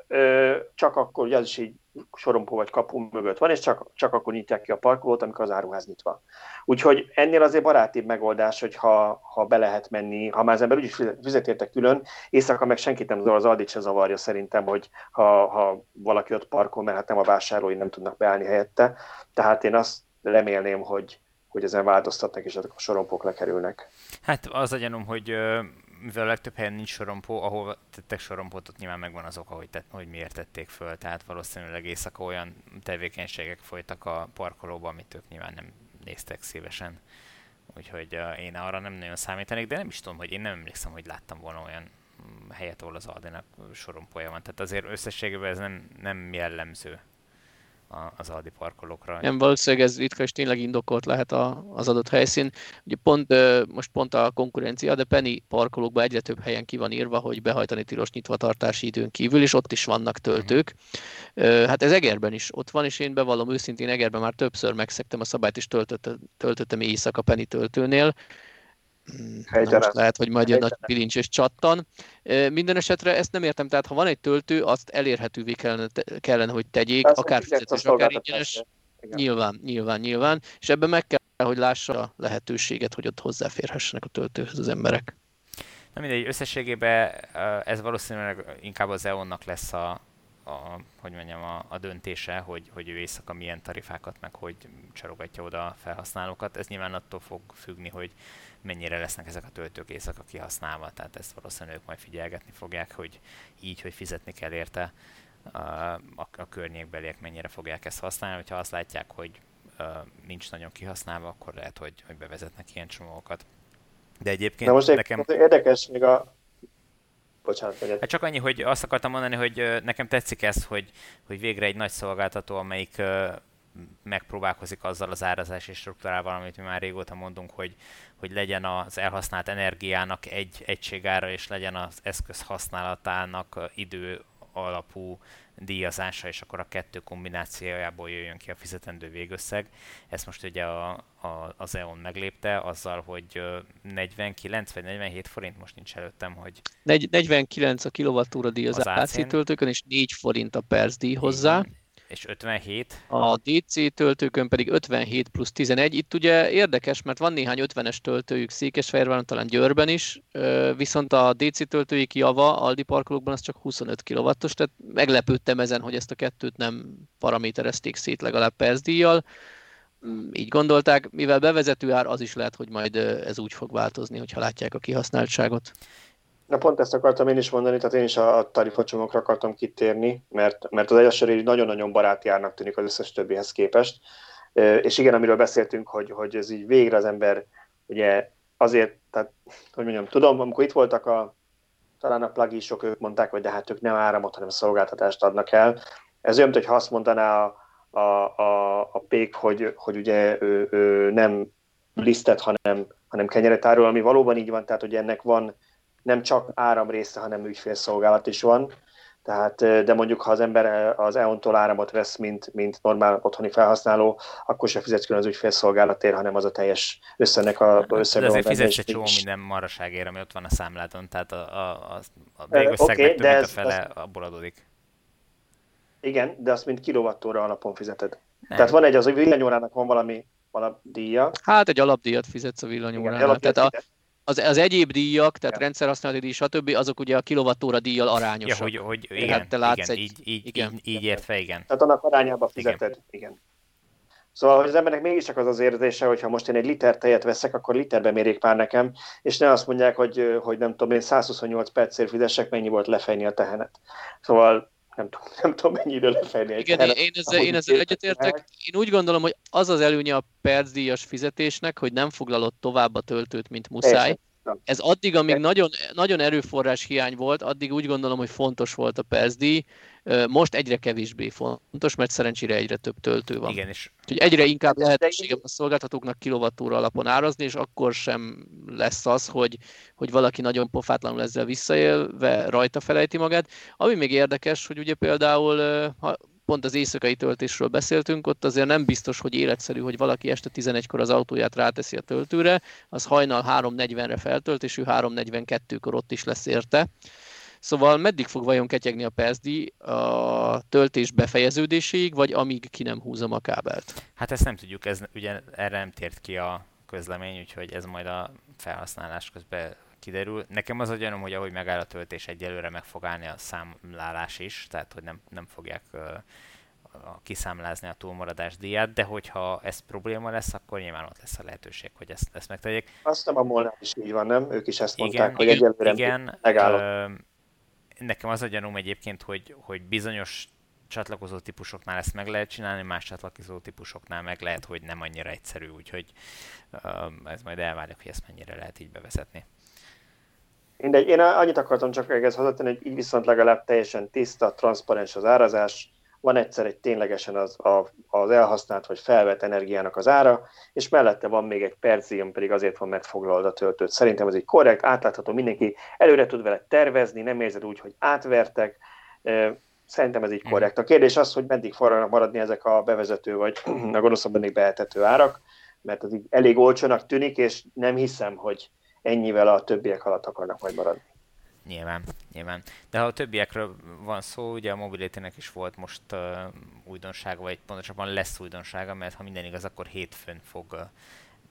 csak akkor, ugye az is így sorompó vagy kapu mögött van, és csak, csak akkor nyitják ki a parkolót, amikor az áruház nyitva. Úgyhogy ennél azért barátibb megoldás, hogy ha, ha be lehet menni, ha már az ember úgyis fizet érte külön, éjszaka meg senkit nem zavar, az Aldit se zavarja szerintem, hogy ha, ha valaki ott parkol, mert hát nem a vásárlói nem tudnak beállni helyette. Tehát én azt remélném, hogy, hogy ezen változtatnak, és ezek a sorompók lekerülnek. Hát az a gyanúm, hogy mivel a legtöbb helyen nincs sorompó, ahol tettek sorompót, ott nyilván megvan az oka, hogy, tett, hogy miért tették föl. Tehát valószínűleg éjszaka olyan tevékenységek folytak a parkolóban, amit ők nyilván nem néztek szívesen. Úgyhogy uh, én arra nem nagyon számítanék, de nem is tudom, hogy én nem emlékszem, hogy láttam volna olyan mm, helyet, ahol az Aldinak sorompója van. Tehát azért összességében ez nem, nem jellemző az Aldi parkolókra. Nem, valószínűleg ez ritka és tényleg indokolt lehet a, az adott helyszín. Ugye pont, most pont a konkurencia, de Penny parkolókban egyre több helyen ki van írva, hogy behajtani tilos nyitvatartási időn kívül, és ott is vannak töltők. Uh-huh. Hát ez Egerben is ott van, és én bevallom őszintén, Egerben már többször megszektem a szabályt, és töltöttem, töltöttem éjszaka Penny töltőnél. Na most lehet, hogy majd jön nagy pilincs és csattan. Minden esetre ezt nem értem, tehát ha van egy töltő, azt elérhetővé kellene, kellene hogy tegyék, Persze, akár fizetős, akár ingyenes. Nyilván, nyilván, nyilván. És ebben meg kell, hogy lássa a lehetőséget, hogy ott hozzáférhessenek a töltőhöz az emberek. Na mindegy, összességében ez valószínűleg inkább az EON-nak lesz a, a, hogy mondjam, a, a döntése, hogy, hogy ő éjszaka milyen tarifákat, meg hogy csarogatja oda a felhasználókat. Ez nyilván attól fog függni, hogy mennyire lesznek ezek a töltők éjszaka kihasználva, tehát ezt valószínűleg ők majd figyelgetni fogják, hogy így, hogy fizetni kell érte a, a, a környékbeliek mennyire fogják ezt használni, hogyha azt látják, hogy uh, nincs nagyon kihasználva, akkor lehet, hogy, hogy bevezetnek ilyen csomókat. De egyébként Na most nekem... Érdekes még a... Bocsánat, hát csak annyi, hogy azt akartam mondani, hogy nekem tetszik ez, hogy, hogy végre egy nagy szolgáltató, amelyik megpróbálkozik azzal az árazási struktúrával, amit mi már régóta mondunk, hogy, hogy legyen az elhasznált energiának egy egységára, és legyen az eszköz használatának idő alapú díjazása, és akkor a kettő kombinációjából jöjjön ki a fizetendő végösszeg. Ezt most ugye a, a, az EON meglépte azzal, hogy 49 vagy 47 forint, most nincs előttem, hogy... 49 a kilovattúra díj az, az AC töltőkön, és 4 forint a perc díj hozzá. Igen és 57. A DC töltőkön pedig 57 plusz 11. Itt ugye érdekes, mert van néhány 50-es töltőjük Székesfehérváron, talán Győrben is, viszont a DC töltőik java Aldi parkolókban az csak 25 kw tehát meglepődtem ezen, hogy ezt a kettőt nem paraméterezték szét legalább percdíjjal. Mm, így gondolták, mivel bevezető ár, az is lehet, hogy majd ez úgy fog változni, hogyha látják a kihasználtságot. Na pont ezt akartam én is mondani, tehát én is a tarifacsomokra akartam kitérni, mert, mert az egyesöré nagyon-nagyon baráti árnak tűnik az összes többihez képest. És igen, amiről beszéltünk, hogy, hogy ez így végre az ember ugye azért, tehát hogy mondjam, tudom, amikor itt voltak a talán a plagisok, ők mondták, hogy de hát ők nem áramot, hanem szolgáltatást adnak el. Ez olyan, hogyha azt mondaná a, a, a, a pék, hogy, hogy ugye ő, ő nem lisztet, hanem, hanem kenyeret árul, ami valóban így van, tehát hogy ennek van nem csak áram része, hanem ügyfélszolgálat is van. Tehát, de mondjuk, ha az ember az EON-tól áramot vesz, mint, mint normál otthoni felhasználó, akkor se fizetsz külön az ügyfélszolgálatért, hanem az a teljes összenek a összege. De azért fizetsz egy csomó minden maraságért, ami ott van a számládon, tehát a, a, a, a végösszegnek okay, több mint a fele az, abból adódik. Igen, de azt mint kilovattóra alapon fizeted. Nem. Tehát van egy, az a villanyórának van valami alapdíja. Hát egy alapdíjat fizetsz a villanyórának. Tehát a, az, az egyéb díjak, tehát ja. rendszerhasználati díj, stb. azok ugye a kilovattóra díjjal arányosak. Ja, hogy, hogy igen, tehát te látsz igen, egy... így, így, igen. Így, így értve, igen. Tehát annak arányába fizeted, igen. igen. Szóval, hogy az embernek mégiscsak az az érzése, hogy ha most én egy liter tejet veszek, akkor literbe mérjék már nekem, és ne azt mondják, hogy, hogy nem tudom, én 128 percért fizessek, mennyi volt lefejni a tehenet. Szóval nem tudom, nem tudom mennyi idő lefejni Igen, tehenet, én ezzel, én ezzel egyetértek. Én úgy gondolom, hogy az az előnye a percdíjas fizetésnek, hogy nem foglalod tovább a töltőt, mint muszáj. Ez addig, amíg nagyon, nagyon erőforrás hiány volt, addig úgy gondolom, hogy fontos volt a percdíj. Most egyre kevésbé fontos, mert szerencsére egyre több töltő van. Igen, és... Úgyhogy egyre inkább lehetősége a szolgáltatóknak kilovattóra alapon árazni, és akkor sem lesz az, hogy, hogy valaki nagyon pofátlanul ezzel visszaélve rajta felejti magát. Ami még érdekes, hogy ugye például, ha pont az éjszakai töltésről beszéltünk, ott azért nem biztos, hogy életszerű, hogy valaki este 11-kor az autóját ráteszi a töltőre, az hajnal 3.40-re feltölt, és ő 3.42-kor ott is lesz érte. Szóval meddig fog vajon ketyegni a PSD a töltés befejeződéséig, vagy amíg ki nem húzom a kábelt? Hát ezt nem tudjuk, ez ugye erre nem tért ki a közlemény, úgyhogy ez majd a felhasználás közben kiderül. Nekem az a gyanom, hogy ahogy megáll a töltés, egyelőre meg fog állni a számlálás is, tehát hogy nem, nem fogják uh, kiszámlázni a túlmaradás díját, de hogyha ez probléma lesz, akkor nyilván ott lesz a lehetőség, hogy ezt, ezt megtegyék. Azt nem a Molnár is így van, nem? Ők is ezt igen, mondták, hogy egyelőre igen, megállott. Nekem az a gyanúm egyébként, hogy, hogy bizonyos csatlakozó típusoknál ezt meg lehet csinálni, más csatlakozó típusoknál meg lehet, hogy nem annyira egyszerű, úgyhogy ez majd elvárjuk, hogy ezt mennyire lehet így bevezetni. Mindegy, én annyit akartam csak egész hozzátenni, hogy így viszont legalább teljesen tiszta, transzparens az árazás, van egyszer egy ténylegesen az, a, az elhasznált vagy felvett energiának az ára, és mellette van még egy perci, ami pedig azért van megfoglalva a töltőt. Szerintem ez egy korrekt, átlátható, mindenki előre tud vele tervezni, nem érzed úgy, hogy átvertek, Szerintem ez így mhm. korrekt. A kérdés az, hogy meddig fognak maradni ezek a bevezető, vagy a gonoszabban még behetető árak, mert az így elég olcsónak tűnik, és nem hiszem, hogy ennyivel a többiek alatt akarnak majd maradni. Nyilván, nyilván. De ha a többiekről van szó, ugye a mobility is volt most uh, újdonsága, vagy pontosabban lesz újdonsága, mert ha minden igaz, akkor hétfőn fog uh,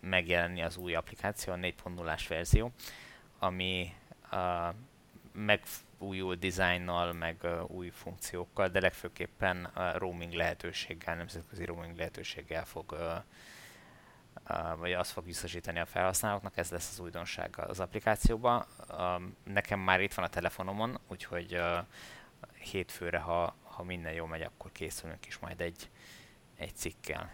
megjelenni az új applikáció, a 4.0-ás verzió, ami uh, megújult dizájnnal, meg uh, új funkciókkal, de legfőképpen uh, roaming lehetőséggel, nemzetközi roaming lehetőséggel fog uh, vagy azt fog biztosítani a felhasználóknak, ez lesz az újdonság az applikációban. Nekem már itt van a telefonomon, úgyhogy hétfőre, ha, ha minden jól megy, akkor készülünk is majd egy, egy cikkel.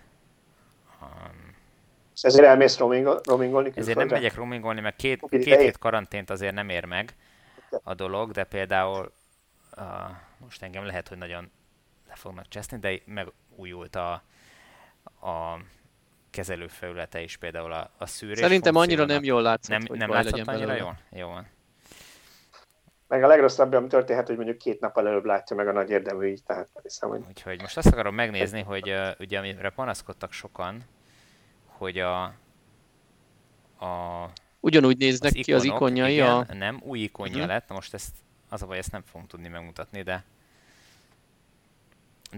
ezért elmész roamingolni külföldre? Ezért nem megyek roamingolni, mert két, két hét karantént azért nem ér meg a dolog, de például uh, most engem lehet, hogy nagyon le fognak cseszni, de megújult a, a kezelőfelülete is például a, a szűrés Szerintem annyira nem jól látszott, Nem, hogy nem látszott annyira jól? Jó van. Meg a legrosszabb, ami történhet, hogy mondjuk két nap előbb látja meg a nagy érdemű így, tehát hiszem, hogy... Úgyhogy most azt akarom megnézni, hogy uh, ugye amire panaszkodtak sokan, hogy a, a Ugyanúgy néznek az ki ikonok, az ikonjai igen, a... Nem, új ikonja uh-huh. lett, most ezt, az a baj, ezt nem fogunk tudni megmutatni, de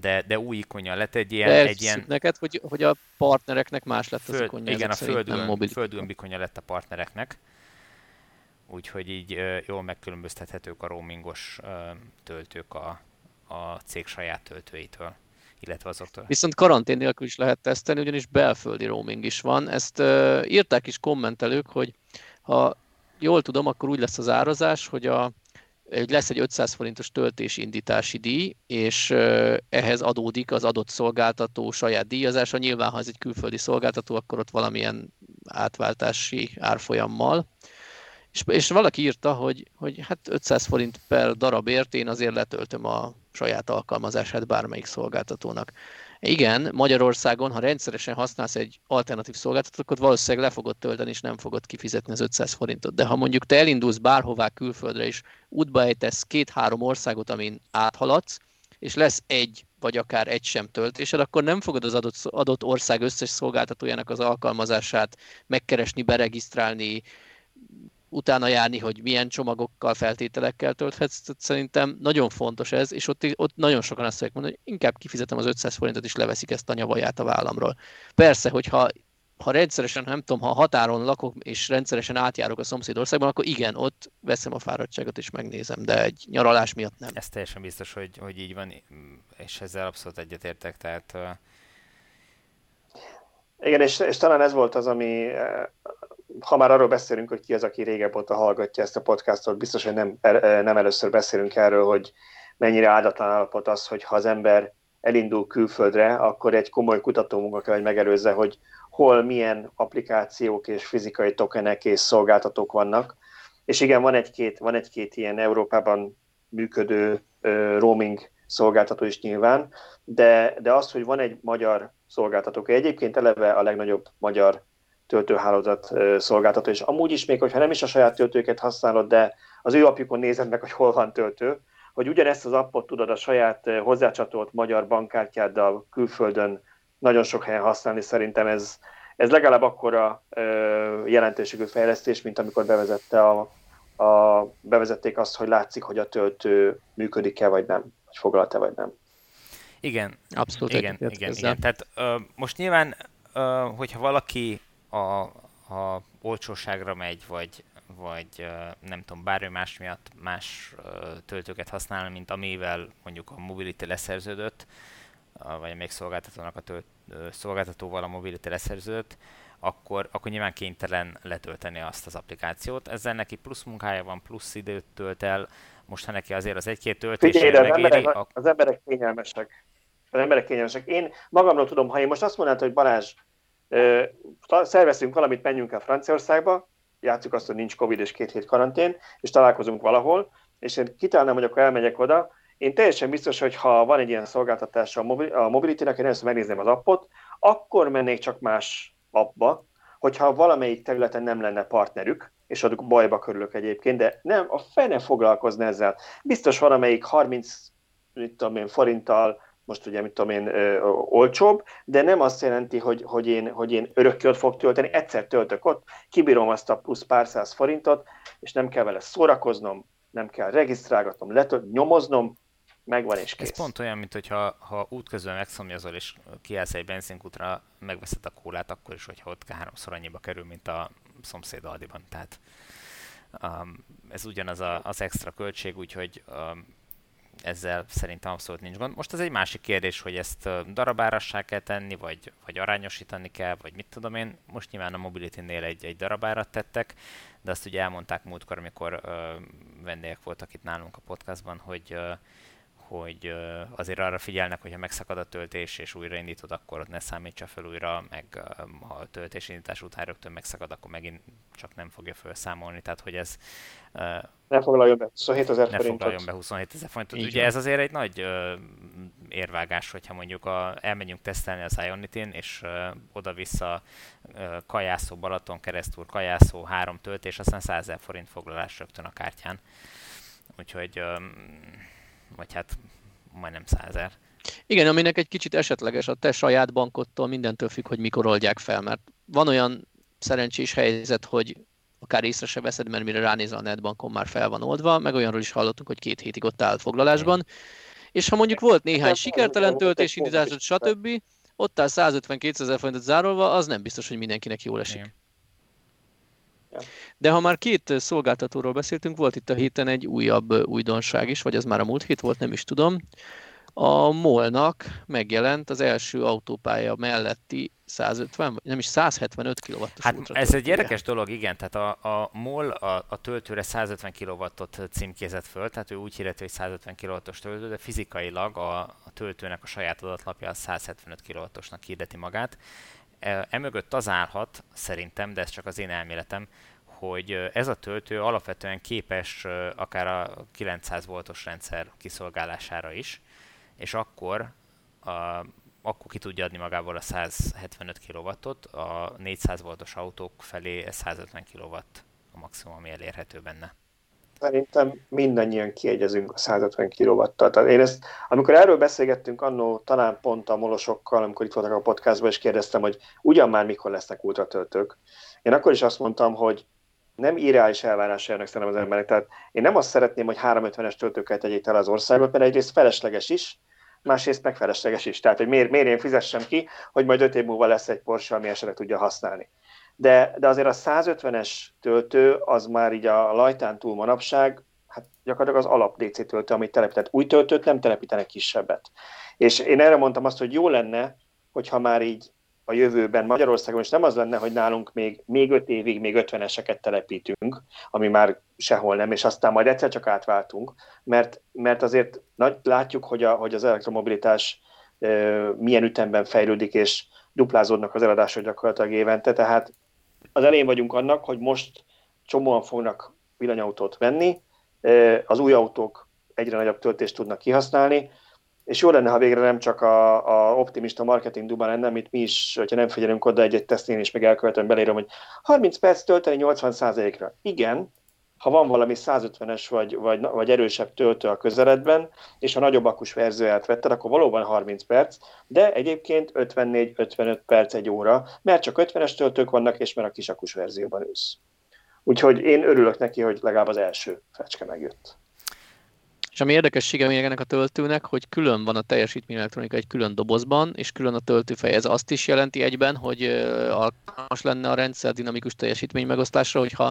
de, de új ikonja lett egy ilyen... egy ilyen... neked, hogy, hogy a partnereknek más lett Föld, az ikonja. Igen, a földön, földön ikonja lett a partnereknek. Úgyhogy így jól megkülönböztethetők a roamingos töltők a, a cég saját töltőitől illetve azoktól. Viszont karantén nélkül is lehet tesztelni, ugyanis belföldi roaming is van. Ezt uh, írták is kommentelők, hogy ha jól tudom, akkor úgy lesz az árazás, hogy a, lesz egy 500 forintos töltési indítási díj, és ehhez adódik az adott szolgáltató saját díjazása. Nyilván, ha ez egy külföldi szolgáltató, akkor ott valamilyen átváltási árfolyammal. És, és valaki írta, hogy, hogy hát 500 forint per darabért én azért letöltöm a saját alkalmazását bármelyik szolgáltatónak. Igen, Magyarországon, ha rendszeresen használsz egy alternatív szolgáltatót, akkor valószínűleg le fogod tölteni, és nem fogod kifizetni az 500 forintot. De ha mondjuk te elindulsz bárhová külföldre, és útba ejtesz két-három országot, amin áthaladsz, és lesz egy vagy akár egy sem töltésed, akkor nem fogod az adott, adott ország összes szolgáltatójának az alkalmazását megkeresni, beregisztrálni, utána járni, hogy milyen csomagokkal, feltételekkel tölthetsz. Tehát szerintem nagyon fontos ez, és ott, ott nagyon sokan azt fogják mondani, hogy inkább kifizetem az 500 forintot, és leveszik ezt a nyavaját a vállamról. Persze, hogyha ha rendszeresen, nem tudom, ha határon lakok, és rendszeresen átjárok a szomszédországban, akkor igen, ott veszem a fáradtságot és megnézem, de egy nyaralás miatt nem. Ez teljesen biztos, hogy, hogy így van, és ezzel abszolút egyetértek, tehát igen, és, és talán ez volt az, ami ha már arról beszélünk, hogy ki az, aki régebb óta hallgatja ezt a podcastot, biztos, hogy nem, er, nem először beszélünk erről, hogy mennyire áldatlan állapot az, hogy ha az ember elindul külföldre, akkor egy komoly kutatómunka kell, hogy megelőzze, hogy hol milyen applikációk és fizikai tokenek és szolgáltatók vannak. És igen, van egy-két, van egy-két ilyen Európában működő uh, roaming szolgáltató is nyilván, de, de az, hogy van egy magyar szolgáltató, egyébként eleve a legnagyobb magyar töltőhálózat szolgáltató, és amúgy is még, hogyha nem is a saját töltőket használod, de az ő apjukon nézed meg, hogy hol van töltő, hogy ugyanezt az appot tudod a saját hozzácsatolt magyar bankkártyáddal külföldön nagyon sok helyen használni, szerintem ez, ez legalább akkora jelentőségű fejlesztés, mint amikor bevezette a, a, bevezették azt, hogy látszik, hogy a töltő működik-e vagy nem, vagy foglalt-e vagy nem. Igen. Abszolút. Igen, igen, igen. Tehát uh, most nyilván, uh, hogyha valaki a, a olcsóságra megy, vagy, vagy nem tudom, bármi más miatt más töltőket használ, mint amivel mondjuk a Mobility leszerződött, vagy még szolgáltatónak a tölt, szolgáltatóval a Mobility leszerződött, akkor, akkor nyilván kénytelen letölteni azt az applikációt. Ezzel neki plusz munkája van, plusz időt tölt el, most ha neki azért az egy-két töltés megéri... Az emberek, az emberek kényelmesek. Az emberek kényelmesek. Én magamról tudom, ha én most azt mondanám, hogy Balázs, szervezünk valamit, menjünk el Franciaországba, játsszuk azt, hogy nincs Covid és két hét karantén, és találkozunk valahol, és én kitalálnám, hogy akkor elmegyek oda, én teljesen biztos, hogy ha van egy ilyen szolgáltatása a Mobility-nek, én először megnézném az appot, akkor mennék csak más appba, hogyha valamelyik területen nem lenne partnerük, és adok bajba körülök egyébként, de nem, a fene foglalkozna ezzel. Biztos valamelyik 30 mit tudom én, forinttal, most ugye, mit tudom én, ö, olcsóbb, de nem azt jelenti, hogy, hogy, én, hogy én örökké ott fog tölteni, egyszer töltök ott, kibírom azt a plusz pár száz forintot, és nem kell vele szórakoznom, nem kell regisztrálgatnom, letölt, nyomoznom, megvan és kész. Ez pont olyan, mint hogyha ha útközben megszomjazol és kiállsz egy benzinkútra, megveszed a kólát, akkor is, hogyha ott háromszor annyiba kerül, mint a szomszéd Aldiban. Tehát um, ez ugyanaz a, az extra költség, úgyhogy um, ezzel szerintem abszolút nincs gond. Most ez egy másik kérdés, hogy ezt darabárassá kell tenni, vagy, vagy arányosítani kell, vagy mit tudom én. Most nyilván a Mobility-nél egy, egy darabárat tettek, de azt ugye elmondták múltkor, amikor ö, vendégek voltak itt nálunk a podcastban, hogy ö, hogy azért arra figyelnek, hogyha megszakad a töltés és újraindítod, akkor ott ne számítsa fel újra, meg ha a töltésindítás után rögtön megszakad, akkor megint csak nem fogja felszámolni, tehát hogy ez... Ne foglaljon be 27 ezer forintot. Ne foglaljon be 27 ezer forintot. Ugye ez azért egy nagy érvágás, hogyha mondjuk a, elmegyünk tesztelni az Ionity-n, és oda-vissza kajászó, Balaton keresztül, kajászó, három töltés, aztán 100 ezer forint foglalás rögtön a kártyán. Úgyhogy vagy hát majdnem százer. Igen, aminek egy kicsit esetleges a te saját bankottól mindentől függ, hogy mikor oldják fel, mert van olyan szerencsés helyzet, hogy akár észre se veszed, mert mire ránézel a netbankon már fel van oldva, meg olyanról is hallottunk, hogy két hétig ott áll foglalásban, és ha mondjuk volt néhány sikertelen töltés, indításod, stb., ott áll 150-200 ezer forintot zárolva, az nem biztos, hogy mindenkinek jól esik. Igen. De ha már két szolgáltatóról beszéltünk, volt itt a héten egy újabb újdonság is, vagy ez már a múlt hét volt, nem is tudom. A MOL-nak megjelent az első autópálya melletti 150, vagy nem is 175 kw Hát ez egy érdekes dolog, igen, tehát a, a MOL a, a töltőre 150 kW-ot címkézett föl, tehát ő úgy hirdeti, hogy 150 kW-os töltő, de fizikailag a, a töltőnek a saját adatlapja a 175 kW-osnak hirdeti magát. E, emögött az állhat, szerintem, de ez csak az én elméletem, hogy ez a töltő alapvetően képes akár a 900 voltos rendszer kiszolgálására is, és akkor, a, akkor ki tudja adni magából a 175 kW-ot, a 400 voltos autók felé 150 kW a maximum, ami elérhető benne. Szerintem mindannyian kiegyezünk a 150 kW-tal. Tehát én ezt, amikor erről beszélgettünk annó, talán pont a molosokkal, amikor itt voltak a podcastban, és kérdeztem, hogy ugyan már mikor lesznek ultratöltők. Én akkor is azt mondtam, hogy nem irreális elvárás jönnek szerintem az emberek. Tehát én nem azt szeretném, hogy 350-es töltőket tegyék el az országot, mert egyrészt felesleges is, másrészt meg felesleges is. Tehát, hogy miért, miért én fizessem ki, hogy majd 5 év múlva lesz egy Porsche, ami esetleg tudja használni. De, de azért a 150-es töltő az már így a lajtán túl manapság, hát gyakorlatilag az alap DC töltő, amit telepített. Új töltőt nem telepítenek kisebbet. És én erre mondtam azt, hogy jó lenne, hogyha már így a jövőben Magyarországon, és nem az lenne, hogy nálunk még, még öt évig még ötveneseket telepítünk, ami már sehol nem, és aztán majd egyszer csak átváltunk, mert, mert azért nagy, látjuk, hogy, a, hogy az elektromobilitás e, milyen ütemben fejlődik, és duplázódnak az eladások gyakorlatilag évente, tehát az elején vagyunk annak, hogy most csomóan fognak villanyautót venni, az új autók egyre nagyobb töltést tudnak kihasználni, és jó lenne, ha végre nem csak a, a optimista marketing duba lenne, amit mi is, hogyha nem figyelünk oda egy-egy tesztén, és meg elkövetően belírom, hogy 30 perc tölteni 80%-ra. Igen, ha van valami 150-es vagy, vagy, vagy erősebb töltő a közeledben, és a nagyobb akus verzióját vetted, akkor valóban 30 perc, de egyébként 54-55 perc egy óra, mert csak 50-es töltők vannak, és mert a kis akus verzióban ülsz. Úgyhogy én örülök neki, hogy legalább az első fecske megjött. És ami érdekessége még ennek a töltőnek, hogy külön van a teljesítmény elektronika egy külön dobozban, és külön a töltőfej. Ez azt is jelenti egyben, hogy alkalmas lenne a rendszer dinamikus teljesítmény megosztásra, hogyha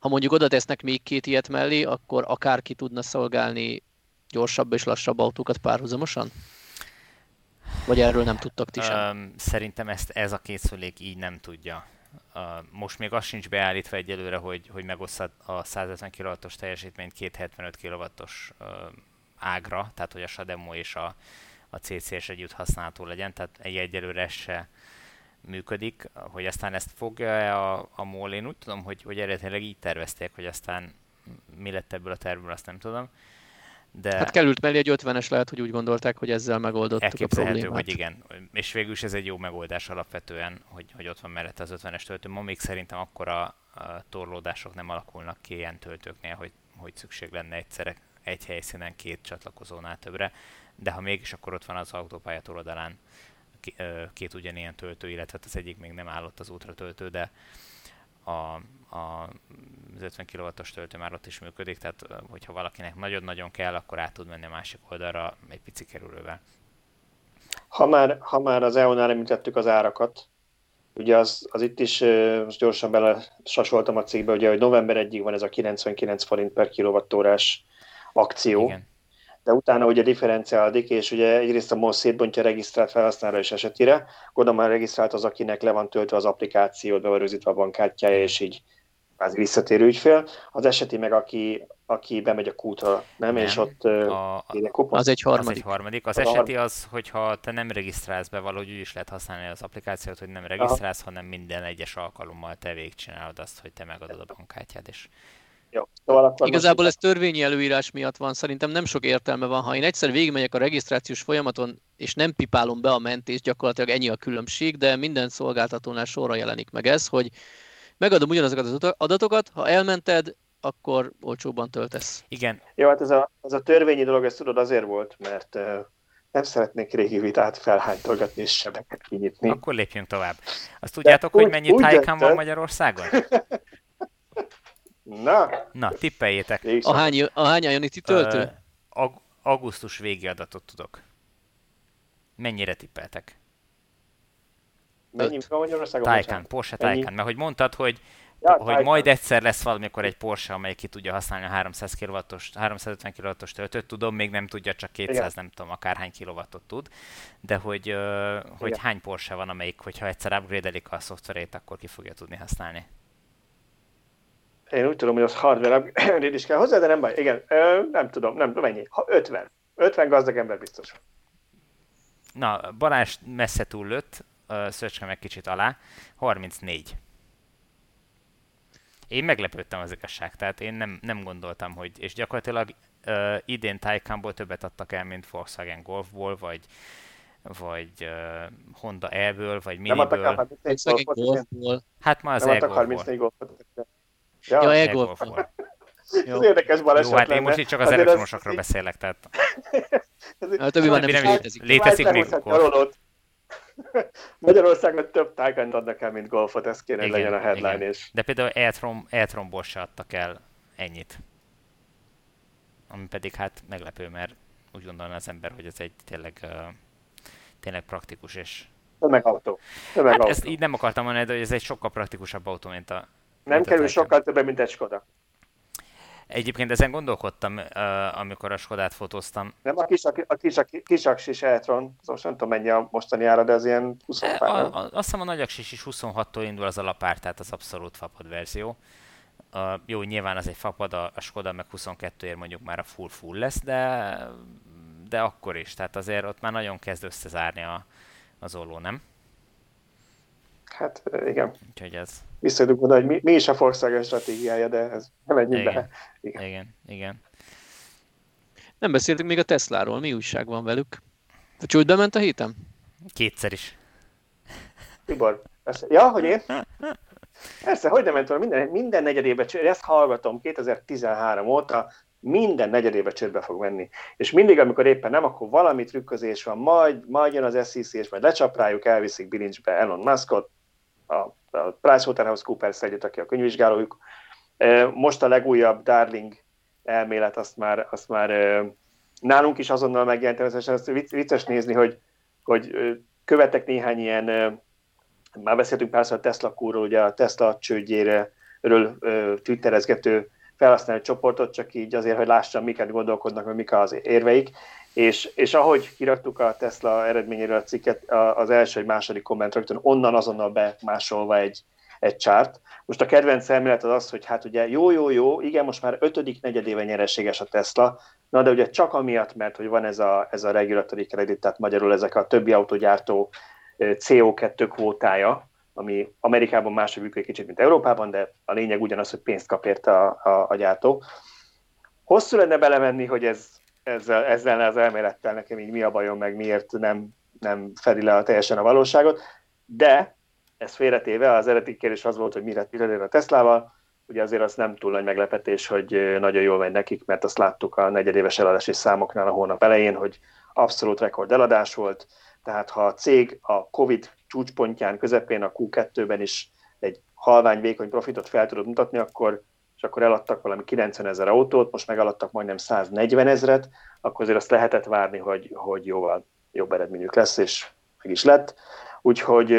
ha mondjuk oda tesznek még két ilyet mellé, akkor akárki tudna szolgálni gyorsabb és lassabb autókat párhuzamosan? Vagy erről nem tudtak ti sem? Szerintem ezt ez a készülék így nem tudja. Most még az sincs beállítva egyelőre, hogy, hogy megosszad a 150 kW-os teljesítményt 275 kW-os ágra, tehát hogy a SADEMO és a, a CCS együtt használható legyen, tehát egy egyelőre se működik, hogy aztán ezt fogja a, a MOL, én úgy tudom, hogy, hogy eredetileg így tervezték, hogy aztán mi lett ebből a tervből, azt nem tudom. De hát került mellé egy 50-es lehet, hogy úgy gondolták, hogy ezzel megoldottuk a problémát. hogy igen. És végül is ez egy jó megoldás alapvetően, hogy, hogy ott van mellette az 50-es töltő. Ma még szerintem akkor a, torlódások nem alakulnak ki ilyen töltőknél, hogy, hogy szükség lenne egyszerre egy helyszínen két csatlakozónál többre, de ha mégis, akkor ott van az autópályától oldalán két ugyanilyen töltő, illetve hát az egyik még nem állott az útra töltő, de a, a, az 50 kW-os töltő már ott is működik, tehát hogyha valakinek nagyon-nagyon kell, akkor át tud menni a másik oldalra egy pici kerülővel. Ha már, ha már az EON-nál említettük az árakat, ugye az, az itt is most gyorsan bele sasoltam a cikkbe, ugye, hogy november 1-ig van ez a 99 forint per kilovattórás akció, Igen de utána ugye differenciálódik, és ugye egyrészt a MOL szétbontja regisztrált felhasználó és esetére, gondolom már regisztrált az, akinek le van töltve az applikációt, be van rögzítve a bankkártyája, és így az visszatérő ügyfél. Az eseti meg, aki, aki bemegy a kútra, nem? nem. És ott a, a, az egy harmadik. Az egy harmadik. Az, az eseti az, hogyha te nem regisztrálsz be, valahogy úgy is lehet használni az applikációt, hogy nem regisztrálsz, Aha. hanem minden egyes alkalommal te végigcsinálod azt, hogy te megadod a bankkártyát, és jó. Szóval akkor Igazából ez törvényi előírás miatt van, szerintem nem sok értelme van. Ha én egyszer végigmegyek a regisztrációs folyamaton, és nem pipálom be a mentést, gyakorlatilag ennyi a különbség, de minden szolgáltatónál sorra jelenik meg ez, hogy megadom ugyanazokat az adatokat, ha elmented, akkor olcsóban töltesz. Igen. Jó, hát ez a, ez a törvényi dolog, ezt tudod azért volt, mert uh, nem szeretnék régi vitát felhánytolgatni és sebeket kinyitni. Akkor lépjünk tovább. Azt tudjátok, De hogy mennyi Taycan van Magyarországon? Na? Na, tippeljétek. A hány, a hány Ionity töltő? Ag- augusztus végi adatot tudok. Mennyire tippeltek? Mennyi van Magyarországon? Taycan, Porsche Taycan. Mert hogy mondtad, hogy Ja, hogy Taycan. majd egyszer lesz valamikor egy Porsche, amely ki tudja használni a 300 kw 350 kw töltőt, tudom, még nem tudja, csak 200, Igen. nem tudom, akárhány kilowattot tud, de hogy, hogy hány Porsche van, amelyik, hogyha egyszer upgrade a szoftverét, akkor ki fogja tudni használni. Én úgy tudom, hogy az hardware upgrade is kell hozzá, de nem baj. Igen, ö, nem tudom, nem tudom mennyi. Ha 50. 50 gazdag ember biztos. Na, Balázs messze túl lőtt, Szöcske meg kicsit alá. 34. Én meglepődtem az igazság, tehát én nem, nem gondoltam, hogy, és gyakorlatilag uh, idén Taycanból többet adtak el, mint Volkswagen Golfból, vagy, vagy uh, Honda E-ből, vagy Miniből. Nem adtak el Volkswagen Golfból. Hát már az E-Golfból. Ja, ja ego. Jó. Ez érdekes baleset Jó, hát én most itt csak az elektromosokról ez... beszélek, tehát... a többi van nem, nem is létezik. Létezik még golf. Magyarországon több tágant adnak el, mint golfot, ez kéne igen, legyen a headline igen. is. De például Eltron, Eltronból se adtak el ennyit. Ami pedig hát meglepő, mert úgy gondolna az ember, hogy ez egy tényleg, uh, tényleg praktikus és... Tömegautó. Tömegautó. Hát ezt így nem akartam mondani, de hogy ez egy sokkal praktikusabb autó, mint a nem kerül sokkal többen, mint egy Skoda. Egyébként ezen gondolkodtam, amikor a Skodát fotóztam. Nem, a kis, a kis, a kis aksis Eltron, most nem tudom mennyi a mostani ára, de az ilyen 25 a, a, Azt hiszem a nagy aksis is 26-tól indul az alapár, tehát az abszolút fapad verzió. Uh, jó, nyilván az egy fapad, a, a Skoda meg 22 ér mondjuk már a full-full lesz, de, de akkor is, tehát azért ott már nagyon kezd összezárni a, az olló, nem? Hát igen. Úgyhogy ez, visszadunk oda, hogy mi, mi is a Volkswagen stratégiája, de ez nem menjünk igen. be. Igen. igen, igen. Nem beszéltünk még a Tesláról, mi újság van velük? A csúcs bement a héten? Kétszer is. Tibor, persze. Ja, hogy én? Persze, hogy nem ment volna, minden, minden negyedébe csőd, ezt hallgatom 2013 óta, minden negyedébe csődbe fog menni. És mindig, amikor éppen nem, akkor valami trükközés van, majd, majd jön az SEC, és majd lecsap rájuk, elviszik bilincsbe Elon Muskot, a a PricewaterhouseCoopers együtt, aki a könyvvizsgálójuk. Most a legújabb Darling elmélet, azt már, azt már nálunk is azonnal megjelent, ez vicces nézni, hogy, hogy követek néhány ilyen, már beszéltünk párszor a Tesla kúról, ugye a Tesla csődjére ről twitterezgető felhasználó csoportot, csak így azért, hogy lássam, miket gondolkodnak, vagy mik az érveik. És, és ahogy kiraktuk a Tesla eredményéről a cikket, az első, egy második komment rögtön onnan azonnal bemásolva egy, egy csárt. Most a kedvenc elmélet az az, hogy hát ugye jó, jó, jó, igen, most már ötödik negyedéve nyereséges a Tesla, na de ugye csak amiatt, mert hogy van ez a, ez a regulatory credit, tehát magyarul ezek a többi autogyártó CO2 kvótája, ami Amerikában máshogy működik kicsit, mint Európában, de a lényeg ugyanaz, hogy pénzt kap érte a, a, a gyártó. Hosszú lenne belemenni, hogy ez ezzel, ezzel az elmélettel nekem így mi a bajom, meg miért nem, nem fedi le a teljesen a valóságot, de ez félretéve, az eredeti kérdés az volt, hogy mire, mire a Teslával, ugye azért az nem túl nagy meglepetés, hogy nagyon jól megy nekik, mert azt láttuk a negyedéves eladási számoknál a hónap elején, hogy abszolút rekord eladás volt, tehát ha a cég a Covid csúcspontján, közepén a Q2-ben is egy halvány, vékony profitot fel tudod mutatni, akkor és akkor eladtak valami 90 ezer autót, most meg eladtak majdnem 140 ezeret, akkor azért azt lehetett várni, hogy, hogy jóval jobb eredményük lesz, és meg is lett. Úgyhogy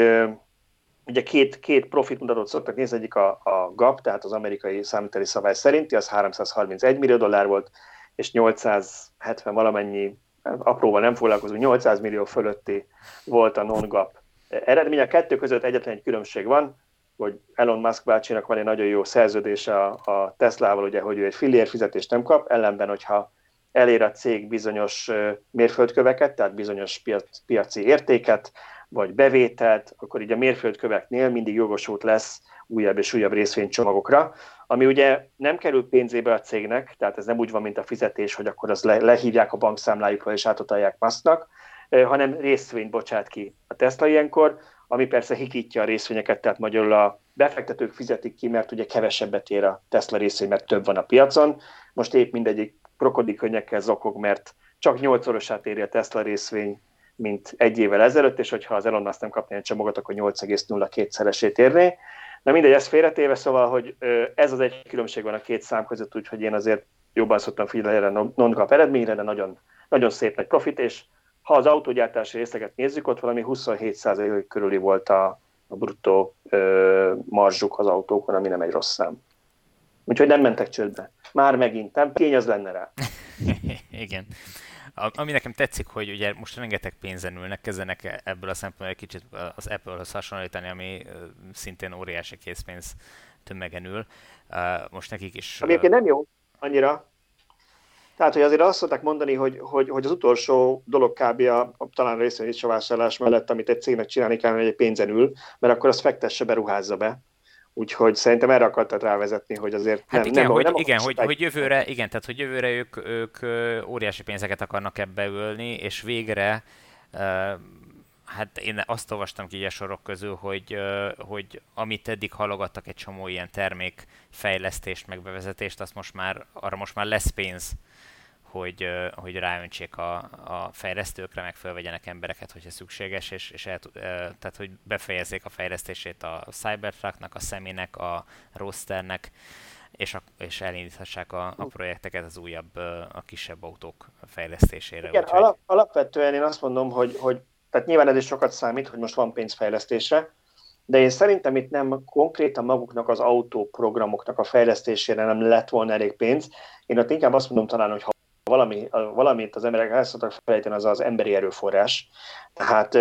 ugye két, két profit mutatót szoktak nézni, egyik a, a GAP, tehát az amerikai számíteli szabály szerinti, az 331 millió dollár volt, és 870 valamennyi, apróval nem foglalkozunk, 800 millió fölötti volt a non-GAP eredmény. A kettő között egyetlen egy különbség van, hogy Elon Musk bácsinak van egy nagyon jó szerződése a, a Teslával, ugye, hogy ő egy fillér fizetést nem kap, ellenben, hogyha elér a cég bizonyos mérföldköveket, tehát bizonyos piac, piaci értéket, vagy bevételt, akkor így a mérföldköveknél mindig jogosult lesz újabb és újabb részvénycsomagokra, ami ugye nem kerül pénzébe a cégnek, tehát ez nem úgy van, mint a fizetés, hogy akkor az le, lehívják a bankszámlájukra és átutalják Musknak, hanem részvényt bocsát ki a Tesla ilyenkor, ami persze hikítja a részvényeket, tehát magyarul a befektetők fizetik ki, mert ugye kevesebbet ér a Tesla részvény, mert több van a piacon. Most épp mindegyik krokodilkönnyekkel zokog, mert csak nyolcszorosát éri a Tesla részvény, mint egy évvel ezelőtt, és hogyha az Elon Musk nem kapna egy csomagot, akkor 8,02-szeresét érné. Na mindegy, ez félretéve, szóval, hogy ez az egy különbség van a két szám között, úgyhogy én azért jobban szoktam figyelni erre a non eredményre, de nagyon, nagyon szép nagy profit, és ha az autógyártási részeket nézzük, ott valami 27% körüli volt a, a bruttó ö, marzsuk az autókon, ami nem egy rossz szám. Úgyhogy nem mentek csődbe. Már megint, nem kény az lenne rá. Igen. Ami nekem tetszik, hogy ugye most rengeteg pénzen ülnek, kezdenek ebből a szempontból egy kicsit az Apple-hoz hasonlítani, ami szintén óriási készpénz tömegen ül. Most nekik is... Ami nem jó annyira, tehát, hogy azért azt szokták mondani, hogy, hogy, hogy az utolsó dolog kb. A, talán részvényvásárlás mellett, amit egy cégnek csinálni kell, hogy egy pénzen ül, mert akkor azt fektesse, beruházza be. Úgyhogy szerintem erre akartad rávezetni, hogy azért hát nem, igen, nem, hogy, nem igen, hogy, hogy, jövőre, igen, tehát hogy jövőre ők, ők óriási pénzeket akarnak ebbe ülni, és végre hát én azt olvastam ki a sorok közül, hogy, hogy amit eddig halogattak egy csomó ilyen termékfejlesztést, megbevezetést, azt most már, arra most már lesz pénz hogy, hogy ráöntsék a, a fejlesztőkre, meg fölvegyenek embereket, hogyha szükséges, és, és el, tehát, hogy befejezzék a fejlesztését a Cybertrucknak, a Seminek, a Rosternek, és, a, és elindíthassák a, a projekteket az újabb, a kisebb autók fejlesztésére. Igen, úgyhogy... alap, alapvetően én azt mondom, hogy, hogy tehát nyilván ez is sokat számít, hogy most van pénz fejlesztésre, de én szerintem itt nem konkrétan maguknak az autóprogramoknak a fejlesztésére nem lett volna elég pénz. Én ott inkább azt mondom talán, hogy ha valami, valamit az emberek el szoktak felejteni, az az emberi erőforrás. Tehát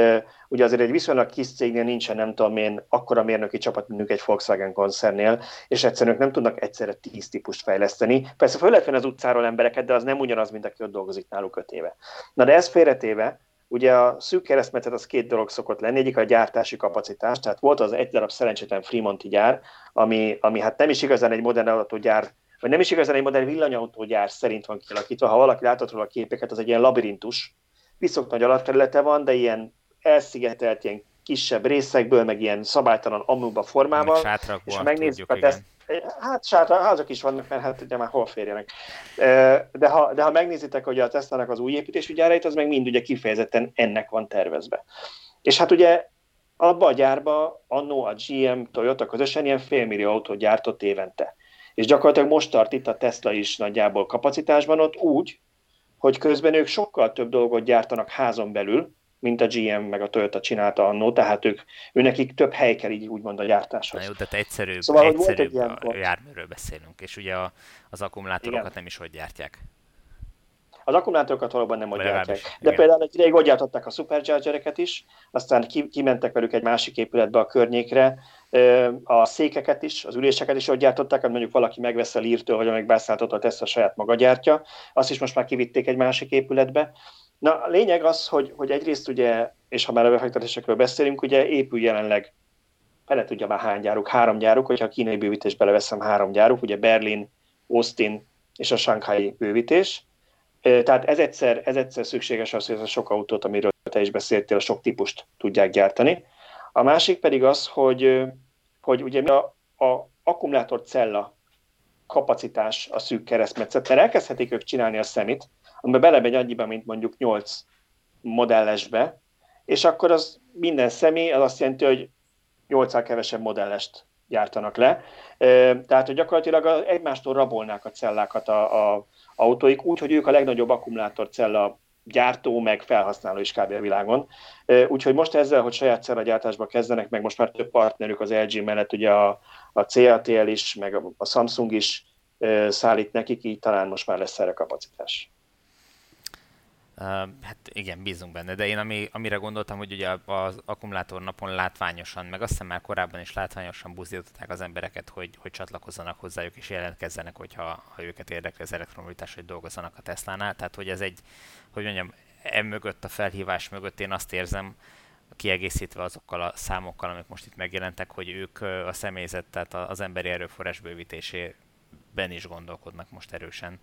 ugye azért egy viszonylag kis cégnél nincsen, nem tudom én, akkora mérnöki csapat, mint egy Volkswagen koncernél, és egyszerűen nem tudnak egyszerre tíz típust fejleszteni. Persze föl lehet az utcáról embereket, de az nem ugyanaz, mint aki ott dolgozik náluk öt éve. Na de ez félretéve, Ugye a szűk keresztmetszet az két dolog szokott lenni, egyik a gyártási kapacitás, tehát volt az egy darab szerencsétlen Fremonti gyár, ami, ami hát nem is igazán egy modern autógyár vagy nem is igazán egy modern villanyautógyár szerint van kialakítva, ha valaki látott róla a képeket, az egy ilyen labirintus, viszont nagy alapterülete van, de ilyen elszigetelt, ilyen kisebb részekből, meg ilyen szabálytalan amuba formával. Meg és ha megnézzük a teszt, Hát sátra, házak is vannak, mert hát ugye már hol férjenek. De ha, de ha megnézitek, hogy a Tesla-nak az új építésű gyárait, az meg mind ugye kifejezetten ennek van tervezve. És hát ugye abba a gyárba annó a GM, Toyota közösen ilyen félmillió autót gyártott évente. És gyakorlatilag most tart itt a Tesla is nagyjából kapacitásban ott úgy, hogy közben ők sokkal több dolgot gyártanak házon belül, mint a GM meg a Toyota csinálta annó, tehát ők, őnekik több hely kell így úgymond a gyártáshoz. Na jó, tehát egyszerűbb, szóval, egyszerűbb a járműről beszélünk, és ugye a, az akkumulátorokat Igen. nem is hogy gyártják. Az akkumulátorokat valóban nem hogy gyártják. De igen. például egy ideig gyártották a superchargereket is, aztán ki, kimentek velük egy másik épületbe a környékre, a székeket is, az üléseket is ott gyártották, hogy mondjuk valaki megvesz a lírtől, vagy amíg beszálltott a Tesla saját maga gyártja, azt is most már kivitték egy másik épületbe. Na, a lényeg az, hogy, hogy egyrészt ugye, és ha már a befektetésekről beszélünk, ugye épül jelenleg, fele tudja már hány gyáruk, három gyáruk, hogyha a kínai bővítés beleveszem három gyáruk, ugye Berlin, Austin és a Shanghai bővítés, Tehát ez egyszer, ez egyszer szükséges az, hogy ez a sok autót, amiről te is beszéltél, a sok típust tudják gyártani. A másik pedig az, hogy, hogy ugye mi a, a akkumulátor cella kapacitás a szűk keresztmetszet, mert elkezdhetik ők csinálni a szemit, amiben belemegy annyiba, mint mondjuk 8 modellesbe, és akkor az minden személy, az azt jelenti, hogy 8 kevesebb modellest gyártanak le. Tehát, hogy gyakorlatilag egymástól rabolnák a cellákat a, a autóik, úgy, hogy ők a legnagyobb akkumulátorcella gyártó, meg felhasználó is kb. a világon. Úgyhogy most ezzel, hogy saját cellagyártásba kezdenek, meg most már több partnerük az LG mellett, ugye a, a CATL is, meg a Samsung is szállít nekik, így talán most már lesz erre kapacitás. Uh, hát igen, bízunk benne, de én ami, amire gondoltam, hogy ugye az akkumulátor napon látványosan, meg azt hiszem már korábban is látványosan buzdították az embereket, hogy, hogy csatlakozzanak hozzájuk és jelentkezzenek, hogyha ha őket érdekli az elektromobilitás, hogy dolgozzanak a Tesla-nál. Tehát, hogy ez egy, hogy mondjam, mögött a felhívás mögött én azt érzem, kiegészítve azokkal a számokkal, amik most itt megjelentek, hogy ők a személyzet, tehát az emberi erőforrás bővítésében is gondolkodnak most erősen